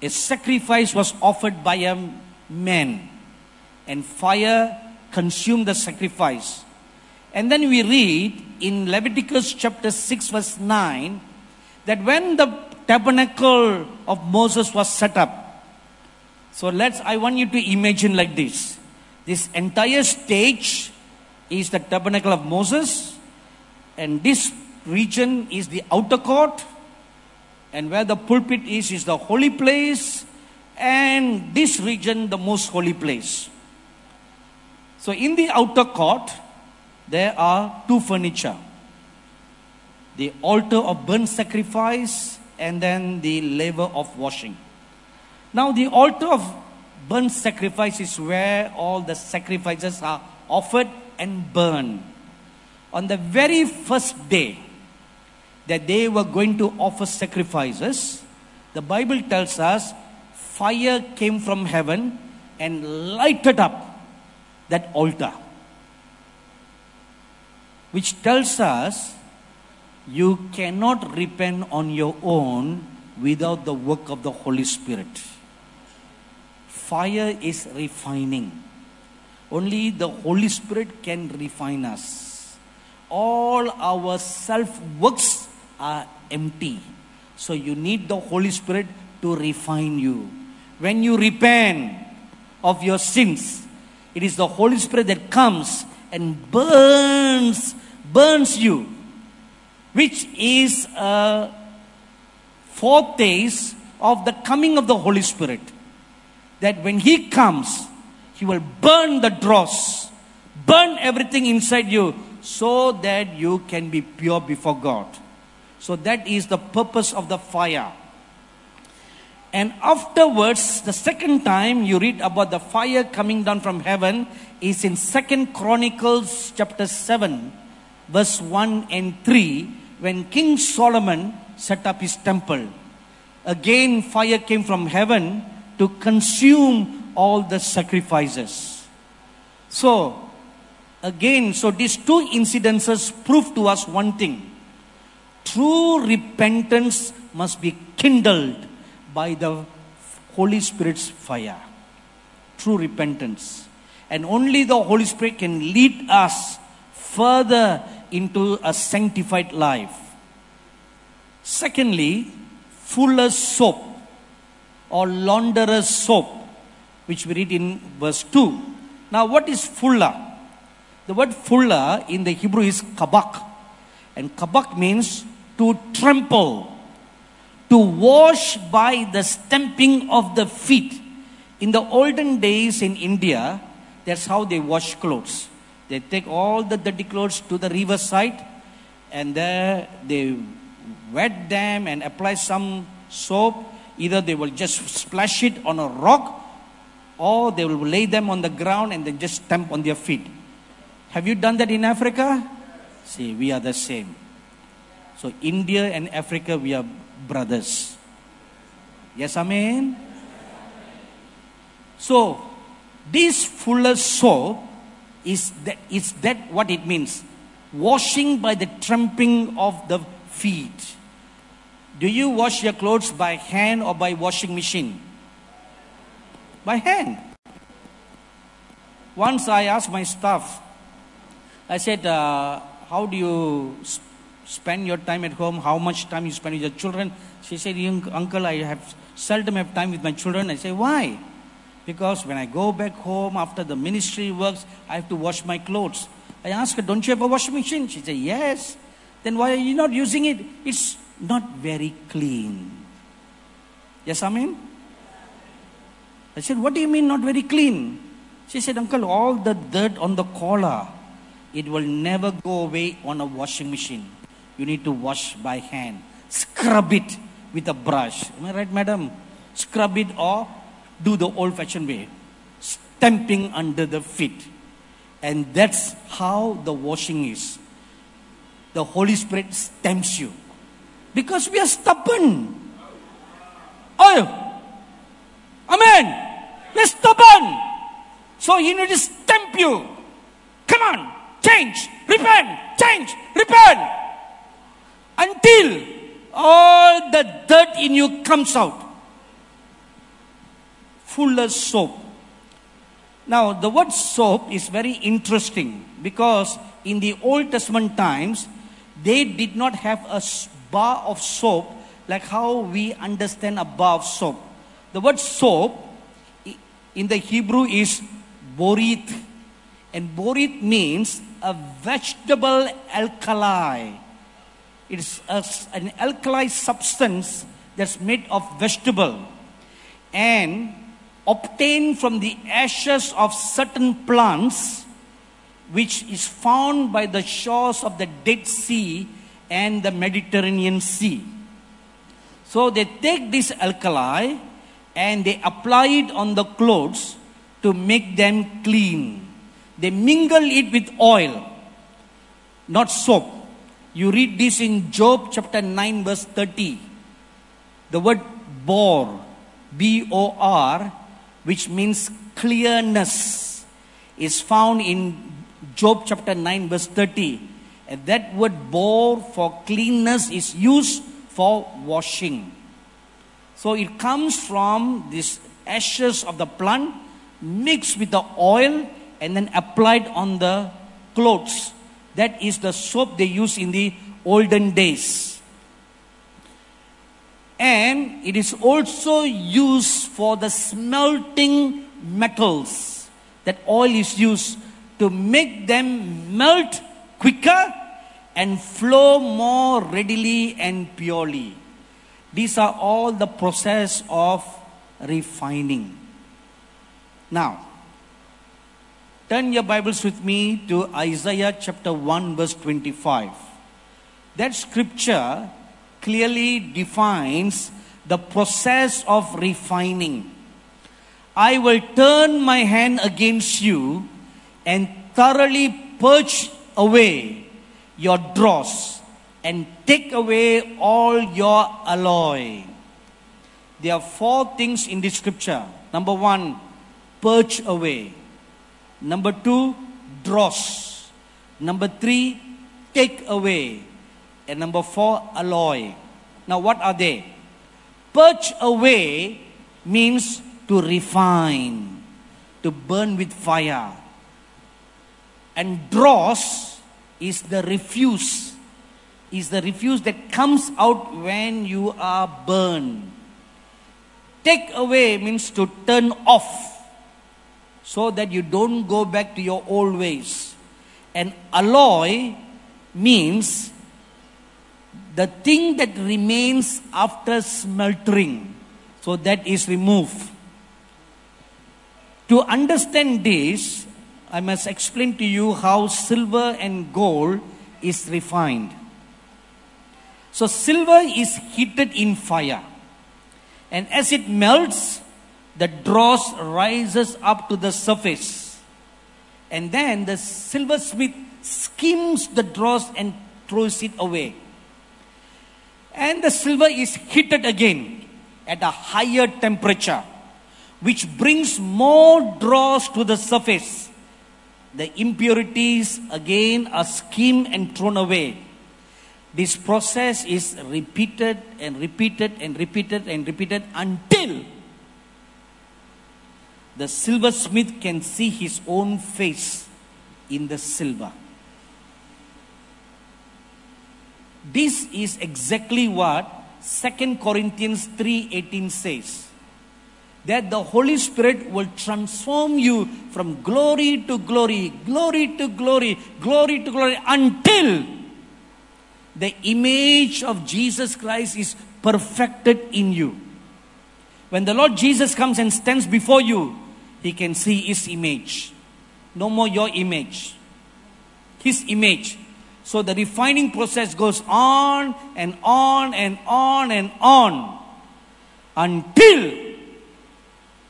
a sacrifice was offered by a man, and fire consumed the sacrifice. And then we read in Leviticus chapter 6, verse 9, that when the tabernacle of Moses was set up, so let's, I want you to imagine like this. This entire stage is the tabernacle of Moses, and this region is the outer court, and where the pulpit is, is the holy place, and this region the most holy place. So in the outer court, there are two furniture. The altar of burnt sacrifice and then the laver of washing. Now the altar of burnt sacrifice is where all the sacrifices are offered and burned. On the very first day that they were going to offer sacrifices, the Bible tells us fire came from heaven and lighted up that altar. Which tells us you cannot repent on your own without the work of the Holy Spirit. Fire is refining. Only the Holy Spirit can refine us. All our self works are empty. So you need the Holy Spirit to refine you. When you repent of your sins, it is the Holy Spirit that comes and burns, burns you, which is a foretaste of the coming of the Holy Spirit. That when He comes, He will burn the dross, burn everything inside you, so that you can be pure before God. So that is the purpose of the fire. And afterwards, the second time you read about the fire coming down from heaven is in Second Chronicles chapter 7, verse 1 and 3, when King Solomon set up his temple. Again, fire came from heaven to consume all the sacrifices. So, again, so these two incidences prove to us one thing true repentance must be kindled by the Holy Spirit's fire. True repentance. And only the Holy Spirit can lead us further into a sanctified life. Secondly, fuller's soap or launderer's soap, which we read in verse 2. Now, what is fuller? The word fuller in the Hebrew is kabak. And kabak means to trample to wash by the stamping of the feet. In the olden days in India, that's how they wash clothes. They take all the dirty clothes to the riverside and there they wet them and apply some soap. Either they will just splash it on a rock or they will lay them on the ground and then just stamp on their feet. Have you done that in Africa? See, we are the same. So, India and Africa, we are brothers. Yes, Amen. So, this fuller soap is that is that what it means? Washing by the tramping of the feet. Do you wash your clothes by hand or by washing machine? By hand. Once I asked my staff, I said, uh, How do you spend your time at home, how much time you spend with your children. She said, Uncle, I have seldom have time with my children. I say, Why? Because when I go back home after the ministry works, I have to wash my clothes. I asked her, Don't you have a washing machine? She said, Yes. Then why are you not using it? It's not very clean. Yes, I mean? I said, What do you mean not very clean? She said, Uncle, all the dirt on the collar, it will never go away on a washing machine you need to wash by hand. Scrub it with a brush. Am I right, madam? Scrub it or do the old fashioned way. Stamping under the feet. And that's how the washing is. The Holy Spirit stamps you. Because we are stubborn. Oh, Amen. We're stubborn. So he needs to stamp you. Come on, change, repent, change, until all the dirt in you comes out. Fuller's soap. Now, the word soap is very interesting because in the Old Testament times, they did not have a bar of soap like how we understand a bar of soap. The word soap in the Hebrew is borit. And borit means a vegetable alkali it's a, an alkali substance that's made of vegetable. and obtained from the ashes of certain plants which is found by the shores of the Dead Sea and the Mediterranean Sea. So they take this alkali and they apply it on the clothes to make them clean. They mingle it with oil, not soap. You read this in Job chapter 9, verse 30. The word bor, B O R, which means clearness, is found in Job chapter 9, verse 30. And that word bor for cleanness is used for washing. So it comes from this ashes of the plant mixed with the oil and then applied on the clothes. That is the soap they use in the olden days. And it is also used for the smelting metals. That oil is used to make them melt quicker and flow more readily and purely. These are all the process of refining. Now, turn your Bibles with me to Isaiah chapter 1, verse 25. That scripture clearly defines the process of refining. I will turn my hand against you and thoroughly purge away your dross and take away all your alloy. There are four things in this scripture. Number one, purge away. Number two, dross. Number three, take away. And number four, alloy. Now, what are they? Purge away means to refine, to burn with fire. And dross is the refuse, is the refuse that comes out when you are burned. Take away means to turn off so that you don't go back to your old ways. And alloy means the thing that remains after smeltering. So that is removed. To understand this, I must explain to you how silver and gold is refined. So, silver is heated in fire, and as it melts, the dross rises up to the surface. And then the silversmith skims the dross and throws it away. And the silver is heated again at a higher temperature, which brings more dross to the surface. The impurities again are skimmed and thrown away. This process is repeated and repeated and repeated and repeated until the silversmith can see his own face in the silver. This is exactly what 2 Corinthians 3:18 says. That the Holy Spirit will transform you from glory to glory, glory to glory, glory to glory until the image of Jesus Christ is perfected in you. When the Lord Jesus comes and stands before you, he can see his image. No more your image. His image. So the refining process goes on and on and on and on until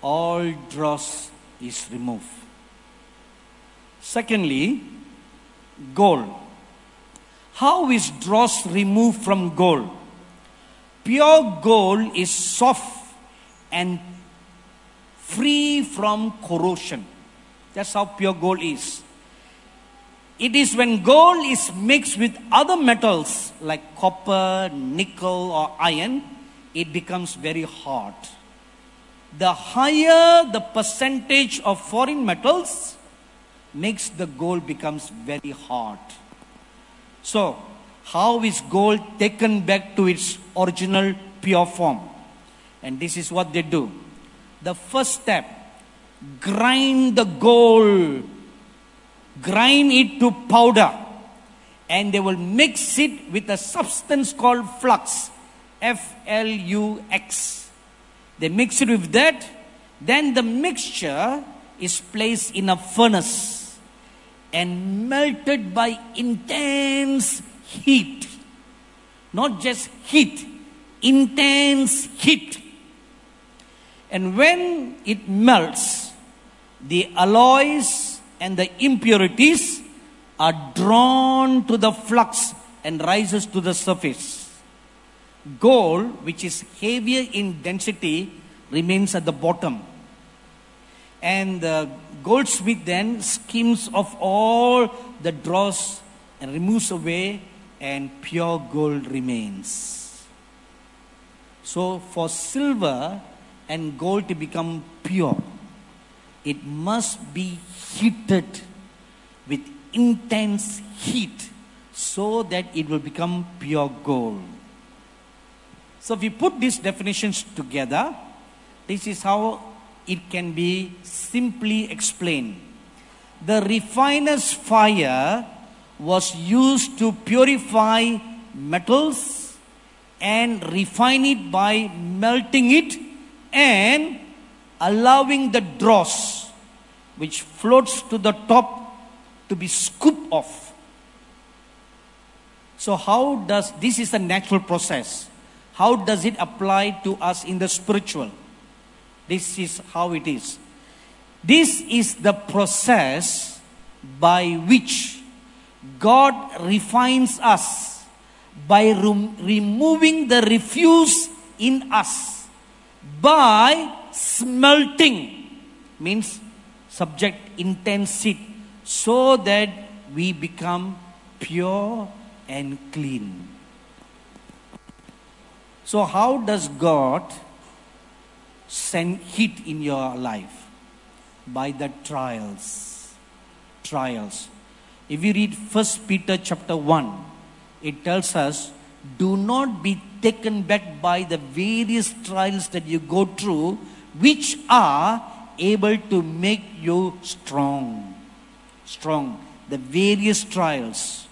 all dross is removed. Secondly, gold. How is dross removed from gold? Pure gold is soft and free from corrosion. That's how pure gold is. It is when gold is mixed with other metals like copper, nickel, or iron, it becomes very hard. The higher the percentage of foreign metals makes the gold becomes very hard. So, how is gold taken back to its original pure form? And this is what they do. The first step, grind the gold grind it to powder and they will mix it with a substance called flux F L U X. They mix it with that. Then the mixture is placed in a furnace and melted by intense heat. Not just heat, intense heat. And when it melts, the alloys and the impurities are drawn to the flux and rises to the surface. Gold, which is heavier in density, remains at the bottom. And the goldsmith then skims off all the dross and removes away, and pure gold remains. So, for silver and gold to become pure, it must be heated with intense heat so that it will become pure gold. So, if we put these definitions together, this is how it can be simply explained. The refiner's fire was used to purify metals and refine it by melting it and allowing the dross which floats to the top to be scooped off. So, how does this is a natural process? How does it apply to us in the spiritual? This is how it is. This is the process by which God refines us by rem- removing the refuse in us by smelting means subject intense heat so that we become pure and clean. So, how does God send heat in your life? By the trials. Trials. If you read 1 Peter chapter 1, it tells us, do not be taken back by the various trials that you go through, which are able to make you strong. Strong. The various trials.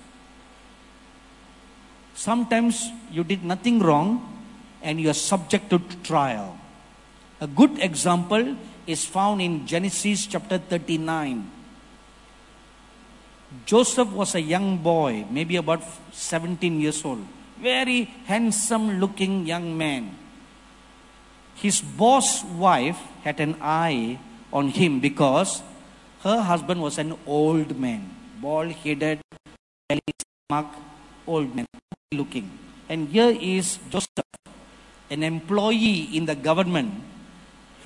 Sometimes you did nothing wrong and you are subject to trial. A good example is found in Genesis chapter 39. Joseph was a young boy, maybe about 17 years old, very handsome looking young man. His boss wife had an eye on him because her husband was an old man, bald headed, belly stomach, old man looking. And here is Joseph, an employee in the government,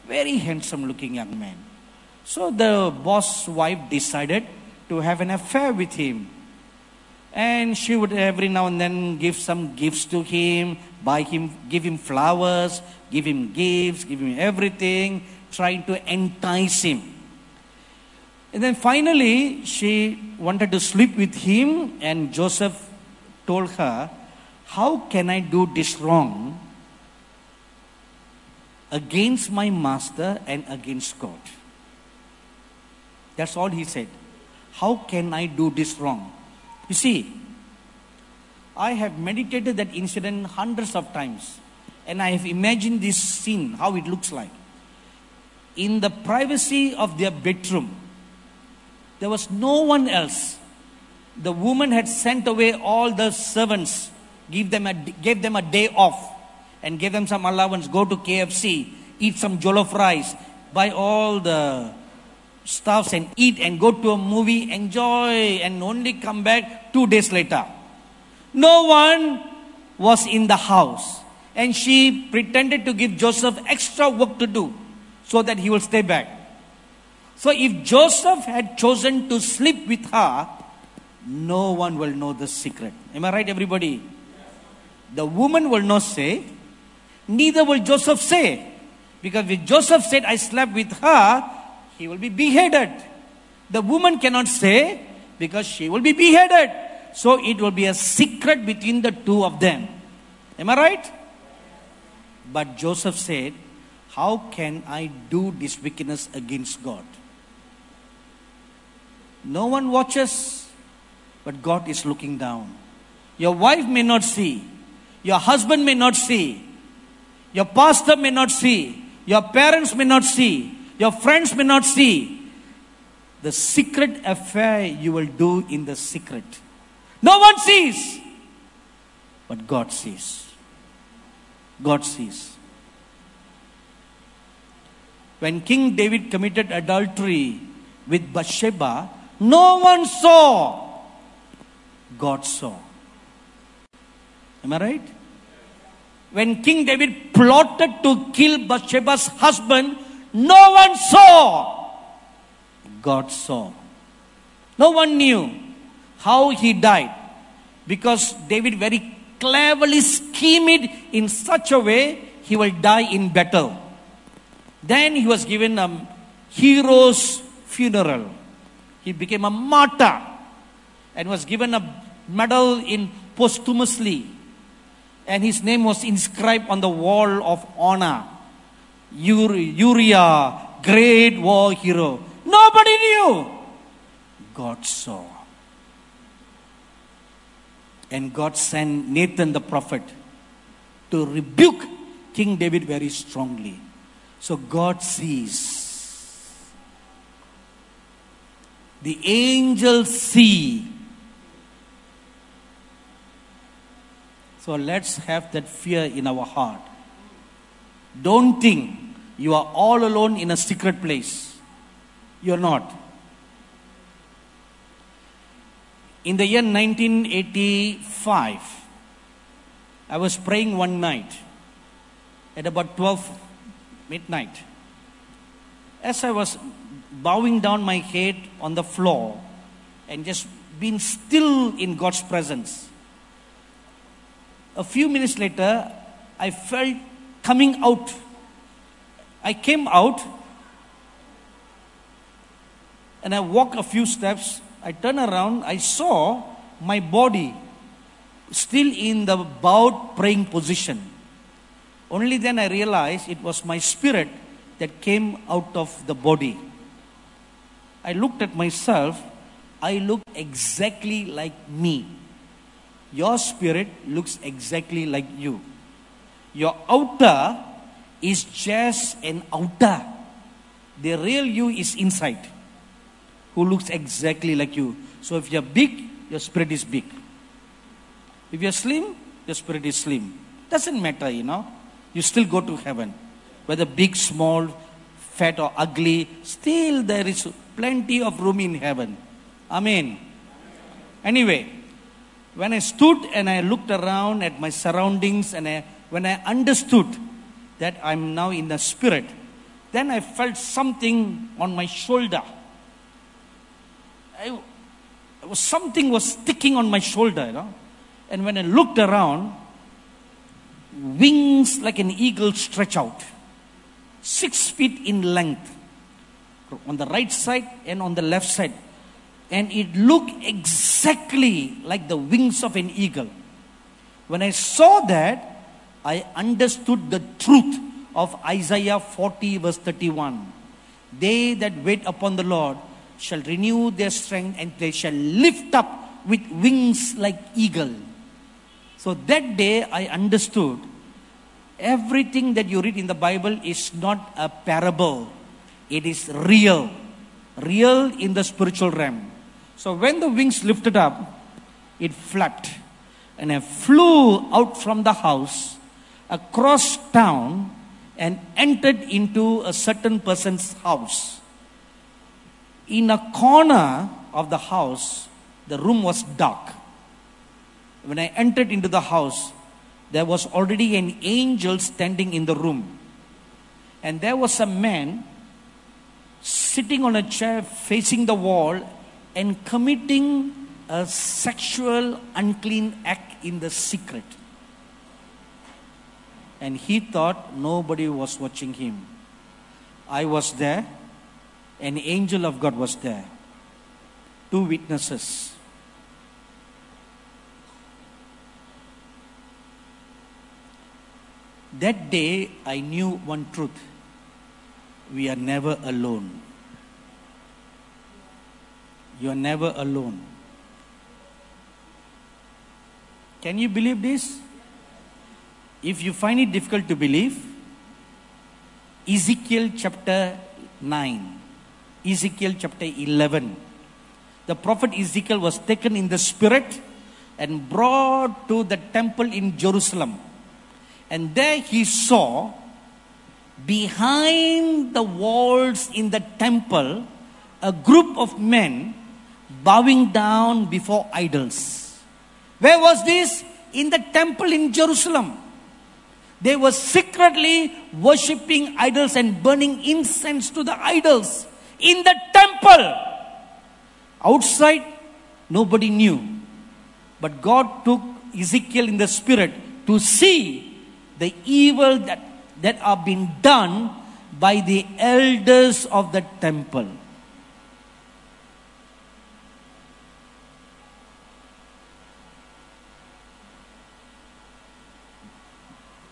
very handsome looking young man. So the boss wife decided to have an affair with him. And she would every now and then give some gifts to him, buy him, give him flowers, give him gifts, give him everything, trying to entice him. And then finally, she wanted to sleep with him, and Joseph told her, How can I do this wrong against my master and against God? That's all he said. How can I do this wrong? You see, I have meditated that incident hundreds of times, and I have imagined this scene, how it looks like. In the privacy of their bedroom, there was no one else. The woman had sent away all the servants, give them a, gave them a day off, and gave them some allowance. Go to KFC, eat some jollof rice, buy all the stuffs and eat and go to a movie, enjoy, and only come back two days later. No one was in the house. And she pretended to give Joseph extra work to do so that he will stay back. So if Joseph had chosen to sleep with her, no one will know the secret. Am I right, everybody? The woman will not say, neither will Joseph say. Because if Joseph said, I slept with her, he will be beheaded. The woman cannot say because she will be beheaded. So it will be a secret between the two of them. Am I right? But Joseph said, How can I do this wickedness against God? No one watches, but God is looking down. Your wife may not see, your husband may not see, your pastor may not see, Your parents may not see. Your friends may not see. The secret affair you will do in the secret. No one sees. But God sees. God sees. When King David committed adultery with Bathsheba, no one saw. God saw. Am I right? When King David plotted to kill Bathsheba's husband, no one saw. God saw. No one knew how he died because David very cleverly schemed in such a way he will die in battle. Then he was given a hero's funeral. He became a martyr and was given a medal in posthumously and his name was inscribed on the wall of honor. Uriah, great war hero. Nobody knew. God saw. And God sent Nathan the prophet to rebuke King David very strongly. So God sees. The angels see So let's have that fear in our heart. Don't think you are all alone in a secret place. You're not. In the year 1985, I was praying one night at about 12 midnight. As I was bowing down my head on the floor and just being still in God's presence, a few minutes later, I felt coming out. I came out and I walked a few steps. I turned around, I saw my body still in the bowed praying position. Only then I realized it was my spirit that came out of the body. I looked at myself, I looked exactly like me. Your spirit looks exactly like you. Your outer is just an outer. The real you is inside, who looks exactly like you. So if you're big, your spirit is big. If you're slim, your spirit is slim. Doesn't matter, you know. You still go to heaven. Whether big, small, fat, or ugly, still there is plenty of room in heaven. Amen. Anyway, when I stood and I looked around at my surroundings and I, when I understood that I'm now in the spirit, then I felt something on my shoulder. I, was, something was sticking on my shoulder, you know. And when I looked around, wings like an eagle stretch out, six feet in length, on the right side and on the left side and it looked exactly like the wings of an eagle. When I saw that, I understood the truth of Isaiah 40, verse 31. They that wait upon the Lord shall renew their strength and they shall lift up with wings like eagle. So that day I understood everything that you read in the Bible is not a parable, it is real. Real in the spiritual realm. So when the wings lifted up, it flapped and I flew out from the house across town and entered into a certain person's house. In a corner of the house, the room was dark. When I entered into the house, there was already an angel standing in the room. And there was a man sitting on a chair facing the wall and committing a sexual unclean act in the secret. And he thought nobody was watching him. I was there, an angel of God was there, two witnesses. That day, I knew one truth we are never alone. You are never alone. Can you believe this? If you find it difficult to believe, Ezekiel chapter 9, Ezekiel chapter 11. The prophet Ezekiel was taken in the spirit and brought to the temple in Jerusalem. And there he saw behind the walls in the temple a group of men bowing down before idols. Where was this? In the temple in Jerusalem. They were secretly worshipping idols and burning incense to the idols in the temple. Outside, nobody knew. But God took Ezekiel in the spirit to see the evil that, that are being done by the elders of the temple.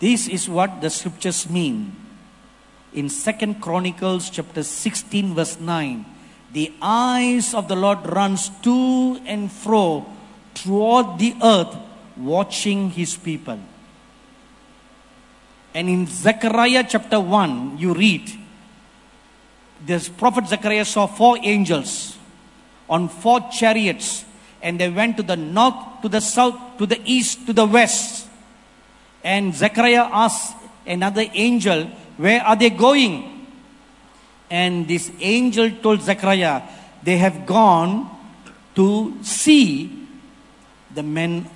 This is what the scriptures mean. In Second Chronicles chapter 16 verse 9, the eyes of the Lord runs to and fro throughout the earth watching his people. And in Zechariah chapter 1, you read, this prophet Zechariah saw four angels on four chariots, and they went to the north, to the south, to the east, to the west. And Zechariah asked another angel, Where are they going? And this angel told Zechariah, They have gone to see the men.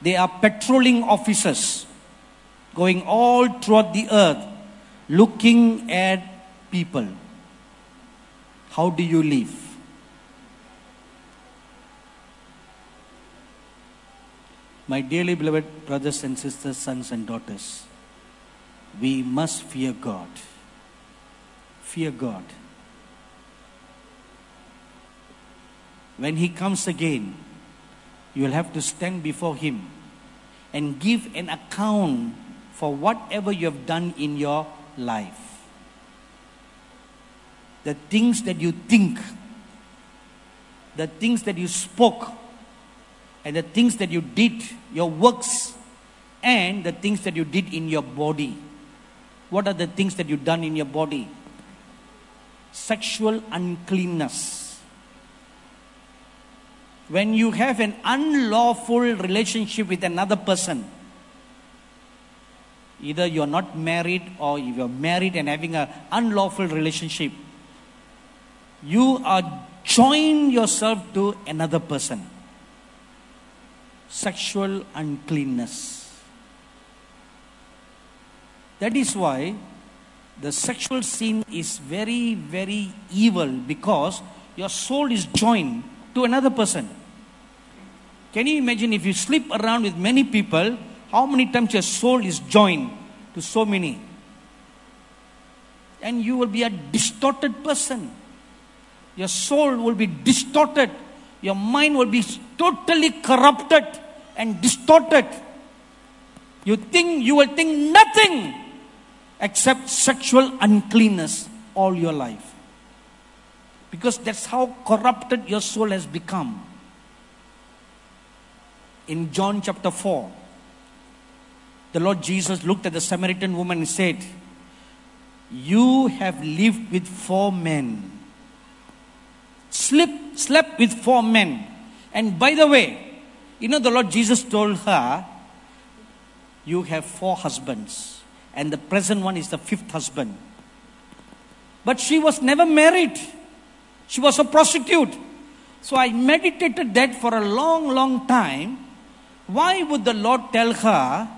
They are patrolling officers going all throughout the earth looking at people. How do you live? My dearly beloved brothers and sisters, sons and daughters, we must fear God. Fear God. When He comes again, you will have to stand before Him and give an account for whatever you have done in your life. The things that you think, the things that you spoke, and the things that you did, your works, and the things that you did in your body. What are the things that you've done in your body? Sexual uncleanness. When you have an unlawful relationship with another person, either you're not married or if you're married and having an unlawful relationship, you are join yourself to another person sexual uncleanness. That is why the sexual sin is very, very evil because your soul is joined to another person. Can you imagine if you sleep around with many people, how many times your soul is joined to so many? And you will be a distorted person. Your soul will be distorted. Your mind will be totally corrupted and distorted. You think you will think nothing except sexual uncleanness all your life. Because that's how corrupted your soul has become. In John chapter 4, the Lord Jesus looked at the Samaritan woman and said, You have lived with four men. Slept, slept with four men. And by the way, you know, the Lord Jesus told her, You have four husbands, and the present one is the fifth husband. But she was never married, she was a prostitute. So I meditated that for a long, long time. Why would the Lord tell her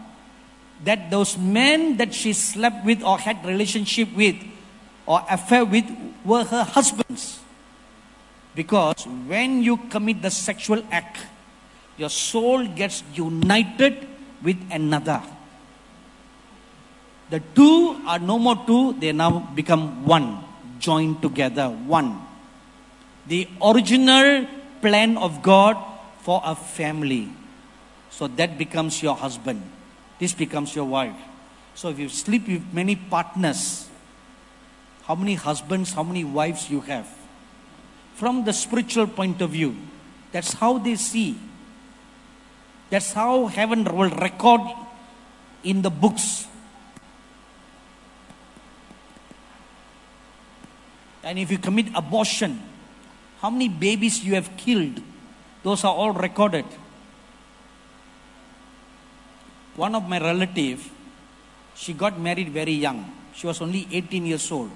that those men that she slept with or had relationship with or affair with were her husbands? Because when you commit the sexual act, your soul gets united with another. The two are no more two, they now become one, joined together, one. The original plan of God for a family. So that becomes your husband. This becomes your wife. So if you sleep with many partners, how many husbands, how many wives you have? From the spiritual point of view, that's how they see. That's how heaven will record in the books. And if you commit abortion, how many babies you have killed, those are all recorded. One of my relative, she got married very young. She was only 18 years old.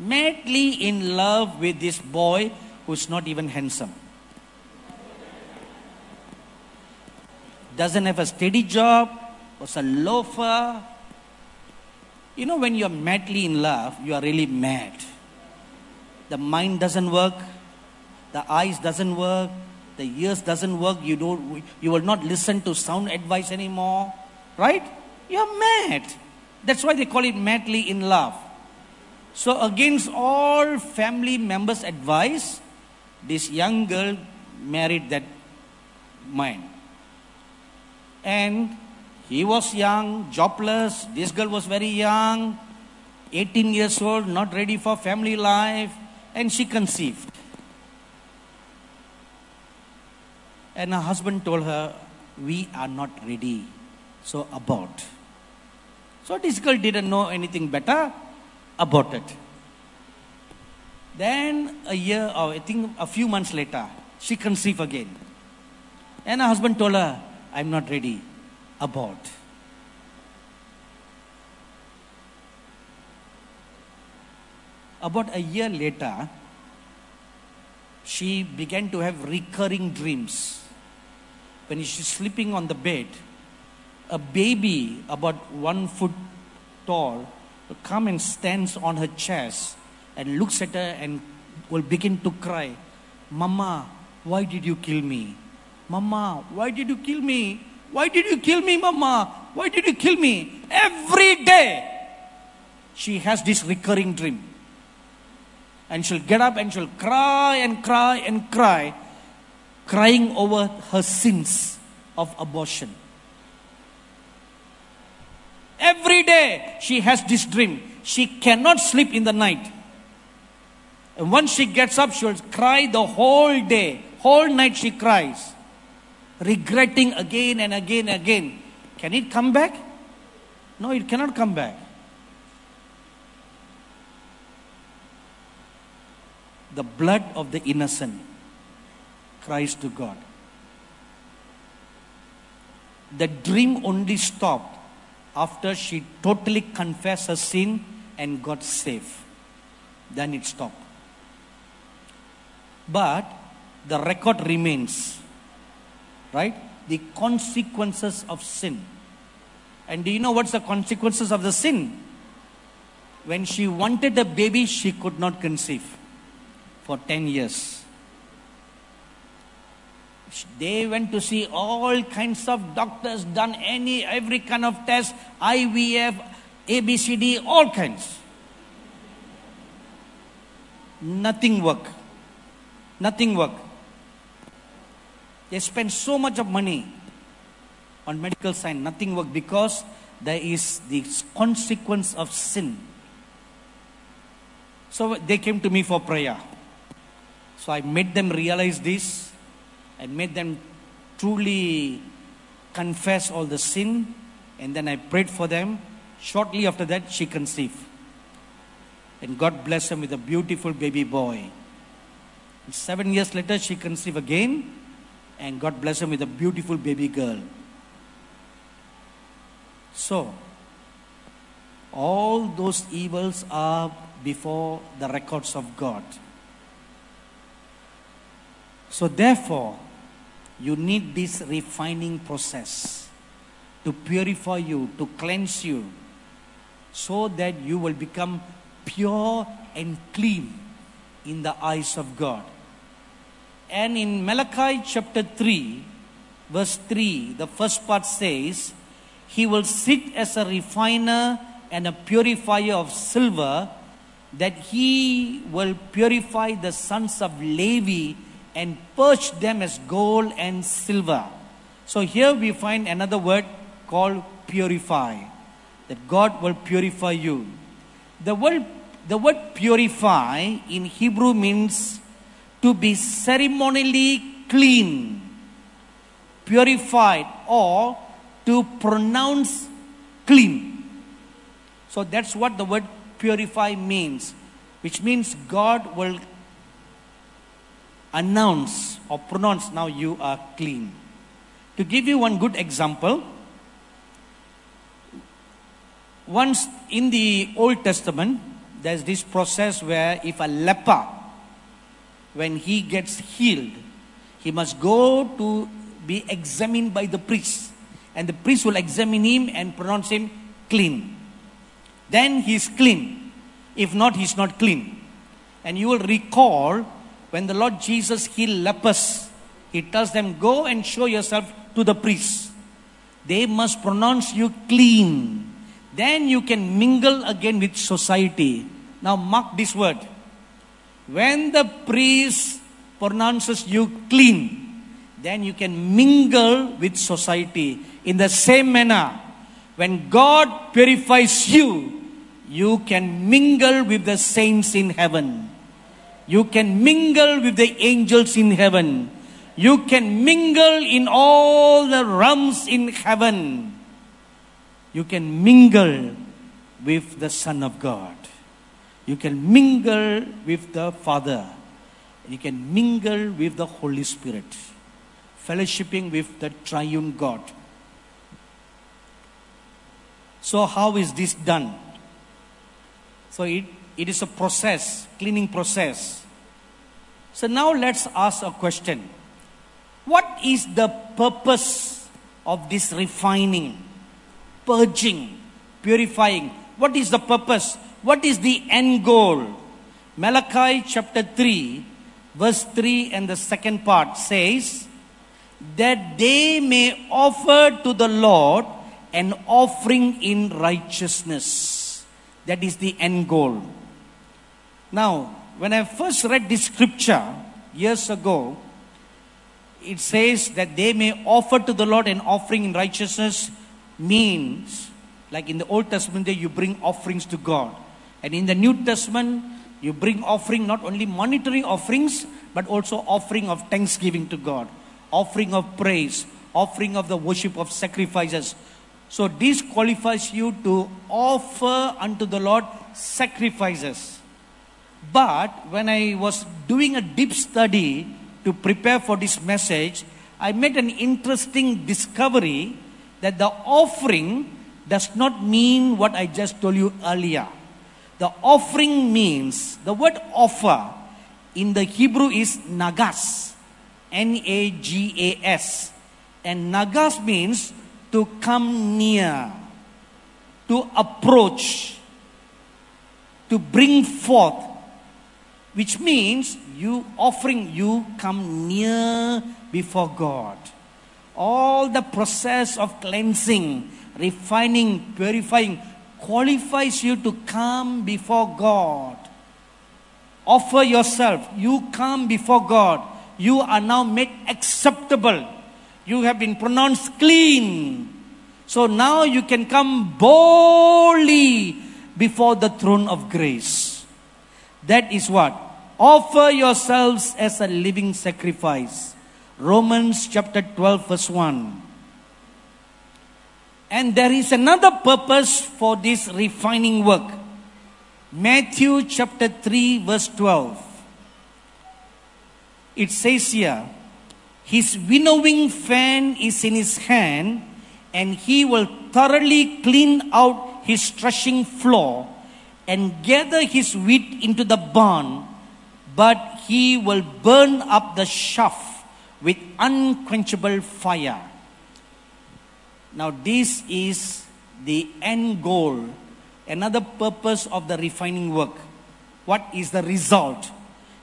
Madly in love with this boy who's not even handsome. Doesn't have a steady job, was a loafer. You know, when you're madly in love, you are really mad. The mind doesn't work, the eyes doesn't work, the ears doesn't work. You don't. You will not listen to sound advice anymore, right? You're mad. That's why they call it madly in love. So, against all family members' advice, this young girl married that man. And he was young, jobless. This girl was very young, 18 years old, not ready for family life, and she conceived. And her husband told her, We are not ready, so abort. So this girl didn't know anything better, aborted. Then a year or I think a few months later, she conceived again. And her husband told her, I'm not ready, abort. About a year later, she began to have recurring dreams. When she's sleeping on the bed, a baby about one foot tall will come and stands on her chest and looks at her and will begin to cry, Mama, why did you kill me? Mama, why did you kill me? Why did you kill me, Mama? Why did you kill me? Every day she has this recurring dream. And she'll get up and she'll cry and cry and cry, crying over her sins of abortion. Every day she has this dream. She cannot sleep in the night. And once she gets up, she will cry the whole day. Whole night she cries, regretting again and again and again. Can it come back? No, it cannot come back. The blood of the innocent cries to God. The dream only stopped after she totally confessed her sin and got saved. Then it stopped. But the record remains, right? The consequences of sin. And do you know what's the consequences of the sin? When she wanted a baby, she could not conceive for 10 years. They went to see all kinds of doctors, done any, every kind of test, IVF, ABCD, all kinds. Nothing worked. Nothing worked. They spent so much of money on medical science, nothing worked because there is the consequence of sin. So they came to me for prayer. So I made them realize this and made them truly confess all the sin. And then I prayed for them. Shortly after that, she conceived. And God blessed them with a beautiful baby boy. And seven years later, she conceived again. And God blessed them with a beautiful baby girl. So, all those evils are before the records of God. So, therefore, you need this refining process to purify you, to cleanse you, so that you will become pure and clean in the eyes of God. And in Malachi chapter 3, verse 3, the first part says, He will sit as a refiner and a purifier of silver, that he will purify the sons of Levi and purge them as gold and silver. So here we find another word called purify. That God will purify you. The word, the word purify in Hebrew means to be ceremonially clean, purified, or to pronounce clean. So that's what the word purify means. which means God will announce or pronounce, now you are clean. To give you one good example, once in the Old Testament, there's this process where if a leper, when he gets healed, he must go to be examined by the priest. And the priest will examine him and pronounce him clean. Then he's clean. If not, he's not clean. And you will recall when the Lord Jesus healed lepers, he tells them, Go and show yourself to the priest. They must pronounce you clean. Then you can mingle again with society. Now, mark this word. When the priest pronounces you clean, then you can mingle with society. In the same manner, when God purifies you, you can mingle with the saints in heaven. You can mingle with the angels in heaven. You can mingle in all the realms in heaven. You can mingle with the Son of God. You can mingle with the Father. You can mingle with the Holy Spirit. Fellowshipping with the triune God. So, how is this done? So, it, it is a process, cleaning process. So, now let's ask a question What is the purpose of this refining, purging, purifying? What is the purpose? What is the end goal? Malachi chapter 3, verse 3 and the second part says, That they may offer to the Lord an offering in righteousness. That is the end goal. Now, when I first read this scripture years ago, it says that they may offer to the Lord an offering in righteousness means, like in the Old Testament, you bring offerings to God. And in the New Testament, you bring offering, not only monetary offerings, but also offering of thanksgiving to God, offering of praise, offering of the worship of sacrifices. So this qualifies you to offer unto the Lord sacrifices. But when I was doing a deep study to prepare for this message, I made an interesting discovery that the offering does not mean what I just told you earlier. The offering means, the word offer in the Hebrew is nagas, N A G A S. And nagas means to come near, to approach, to bring forth, which means you offering, you come near before God. All the process of cleansing, refining, purifying qualifies you to come before God. Offer yourself. You come before God. You are now made acceptable. You have been pronounced clean. So now you can come boldly before the throne of grace. That is what? Offer yourselves as a living sacrifice. Romans chapter 12, verse 1. And there is another purpose for this refining work. Matthew chapter 3, verse 12. It says here, His winnowing fan is in his hand, and he will thoroughly clean out his threshing floor and gather his wheat into the barn, but he will burn up the chaff with unquenchable fire. Now, this is the end goal, another purpose of the refining work. What is the result?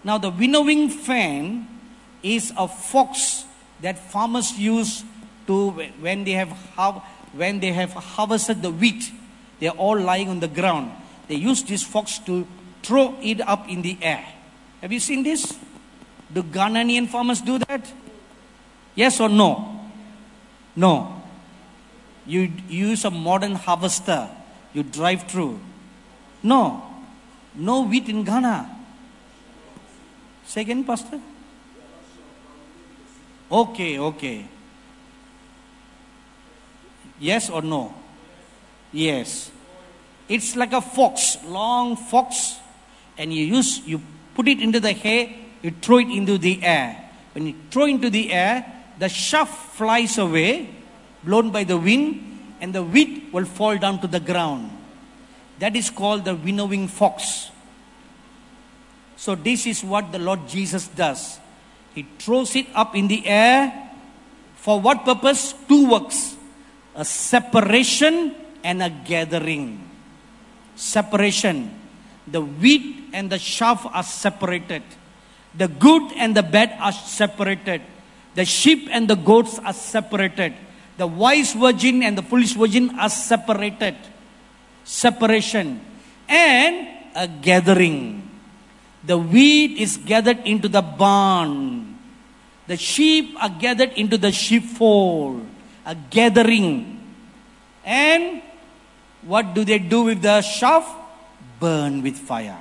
Now, the winnowing fan is a fox that farmers use to when they have when they have harvested the wheat. They're all lying on the ground. They use this fox to throw it up in the air. Have you seen this? Do Ghanaian farmers do that? Yes or no? No. You use a modern harvester, you drive through. No, no wheat in Ghana. Say again, Pastor? Okay, okay. Yes or no? Yes. It's like a fox, long fox, and you use you put it into the hay, you throw it into the air. When you throw into the air, the chaff flies away, blown by the wind, and the wheat will fall down to the ground. That is called the winnowing fox. So, this is what the Lord Jesus does. He throws it up in the air. For what purpose? Two works a separation and a gathering. Separation. The wheat and the chaff are separated. The good and the bad are separated. The sheep and the goats are separated. The wise virgin and the foolish virgin are separated. Separation. And a gathering. The wheat is gathered into the barn. The sheep are gathered into the sheepfold. A gathering. And what do they do with the chaff? Burn with fire.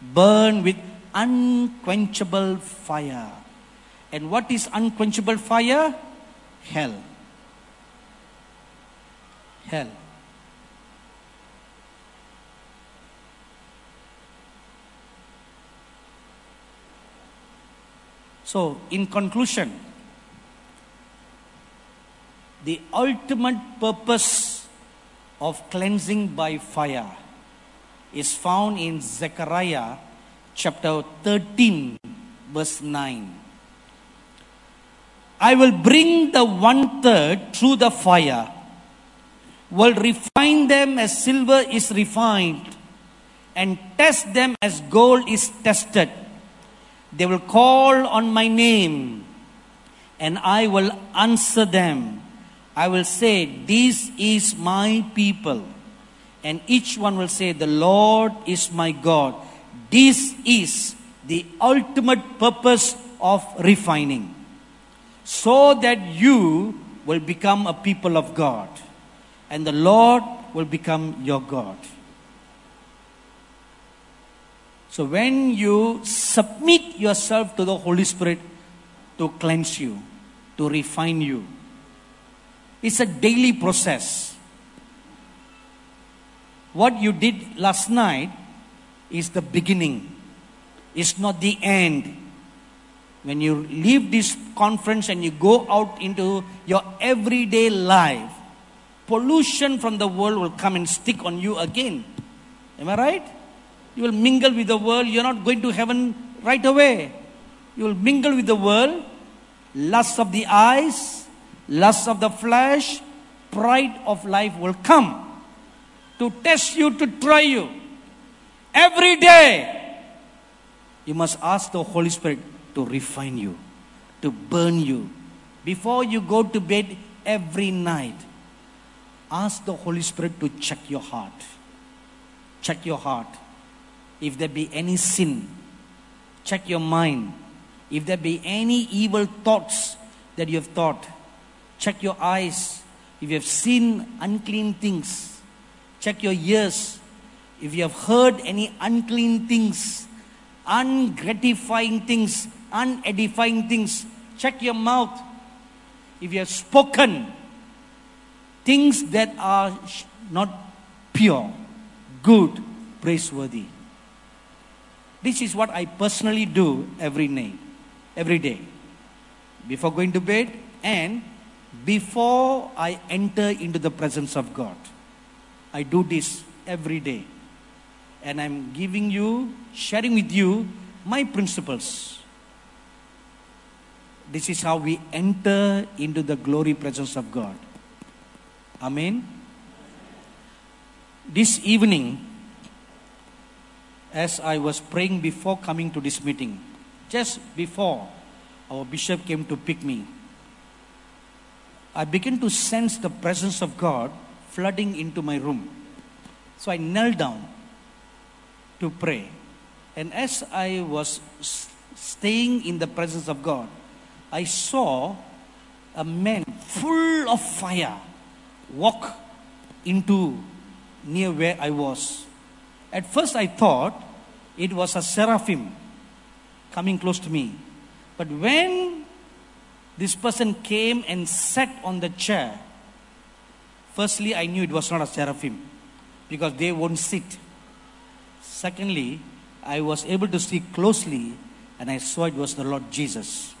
Burn with unquenchable fire. And what is unquenchable fire? Hell. Hell. So, in conclusion, the ultimate purpose of cleansing by fire is found in Zechariah chapter 13, verse 9. I will bring the one third through the fire, will refine them as silver is refined, and test them as gold is tested. They will call on my name, and I will answer them. I will say, This is my people. And each one will say, The Lord is my God. This is the ultimate purpose of refining. So that you will become a people of God. And the Lord will become your God. So when you submit yourself to the Holy Spirit to cleanse you, to refine you, it's a daily process. What you did last night is the beginning, it's not the end. When you leave this conference and you go out into your everyday life, pollution from the world will come and stick on you again. Am I right? You will mingle with the world. You're not going to heaven right away. You will mingle with the world, lust of the eyes, lust of the flesh, pride of life will come to test you, to try you. Every day, you must ask the Holy Spirit to refine you, to burn you. Before you go to bed every night, ask the Holy Spirit to check your heart. Check your heart if there be any sin, check your mind. If there be any evil thoughts that you have thought, check your eyes. If you have seen unclean things, check your ears. If you have heard any unclean things, ungratifying things, unedifying things, check your mouth. If you have spoken things that are not pure, good, praiseworthy, this is what I personally do every night, every day. Before going to bed and before I enter into the presence of God. I do this every day. And I'm giving you, sharing with you my principles. This is how we enter into the glory presence of God. Amen. This evening, as I was praying before coming to this meeting, just before our bishop came to pick me, I began to sense the presence of God flooding into my room. So I knelt down to pray. And as I was staying in the presence of God, I saw a man full of fire walk into near where I was. At first, I thought it was a seraphim coming close to me. But when this person came and sat on the chair, firstly, I knew it was not a seraphim because they won't sit. Secondly, I was able to see closely and I saw it was the Lord Jesus.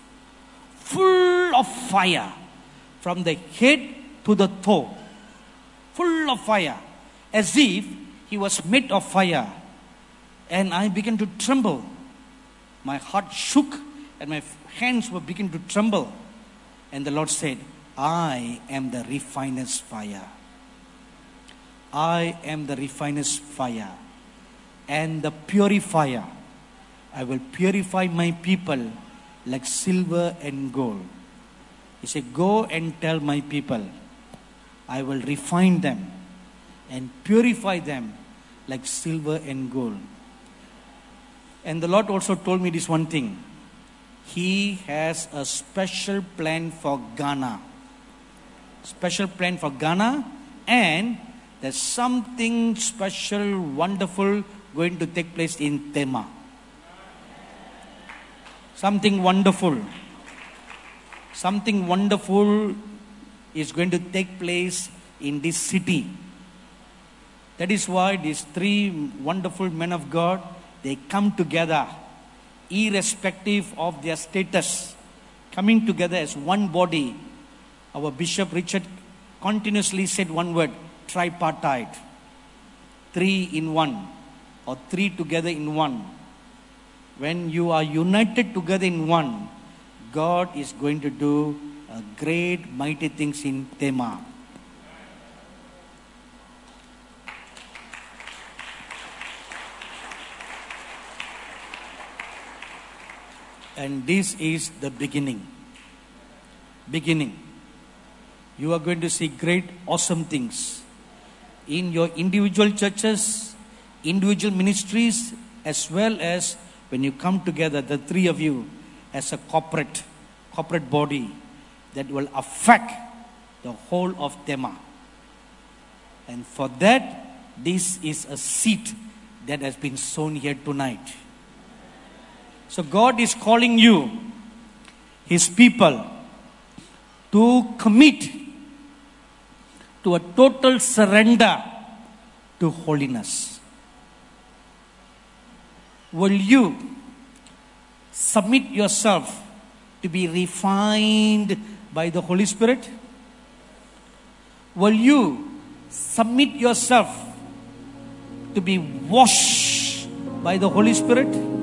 Full of fire from the head to the toe. Full of fire. As if he was made of fire. And I began to tremble. My heart shook and my hands were beginning to tremble. And the Lord said, I am the refiner's fire. I am the refiner's fire and the purifier. I will purify my people like silver and gold. He said, Go and tell my people, I will refine them and purify them like silver and gold. And the Lord also told me this one thing. He has a special plan for Ghana. Special plan for Ghana, and there's something special, wonderful going to take place in Tema. Something wonderful. Something wonderful is going to take place in this city. That is why these three wonderful men of God they come together irrespective of their status coming together as one body our bishop richard continuously said one word tripartite three in one or three together in one. When you are united together in one, God is going to do great, mighty things in Tema. And this is the beginning. Beginning. You are going to see great, awesome things in your individual churches, individual ministries as well as when you come together, the three of you, as a corporate, corporate body that will affect the whole of Tema. And for that, this is a seed that has been sown here tonight. So God is calling you, His people, to commit to a total surrender to holiness will you submit yourself to be refined by the Holy Spirit? Will you submit yourself to be washed by the Holy Spirit?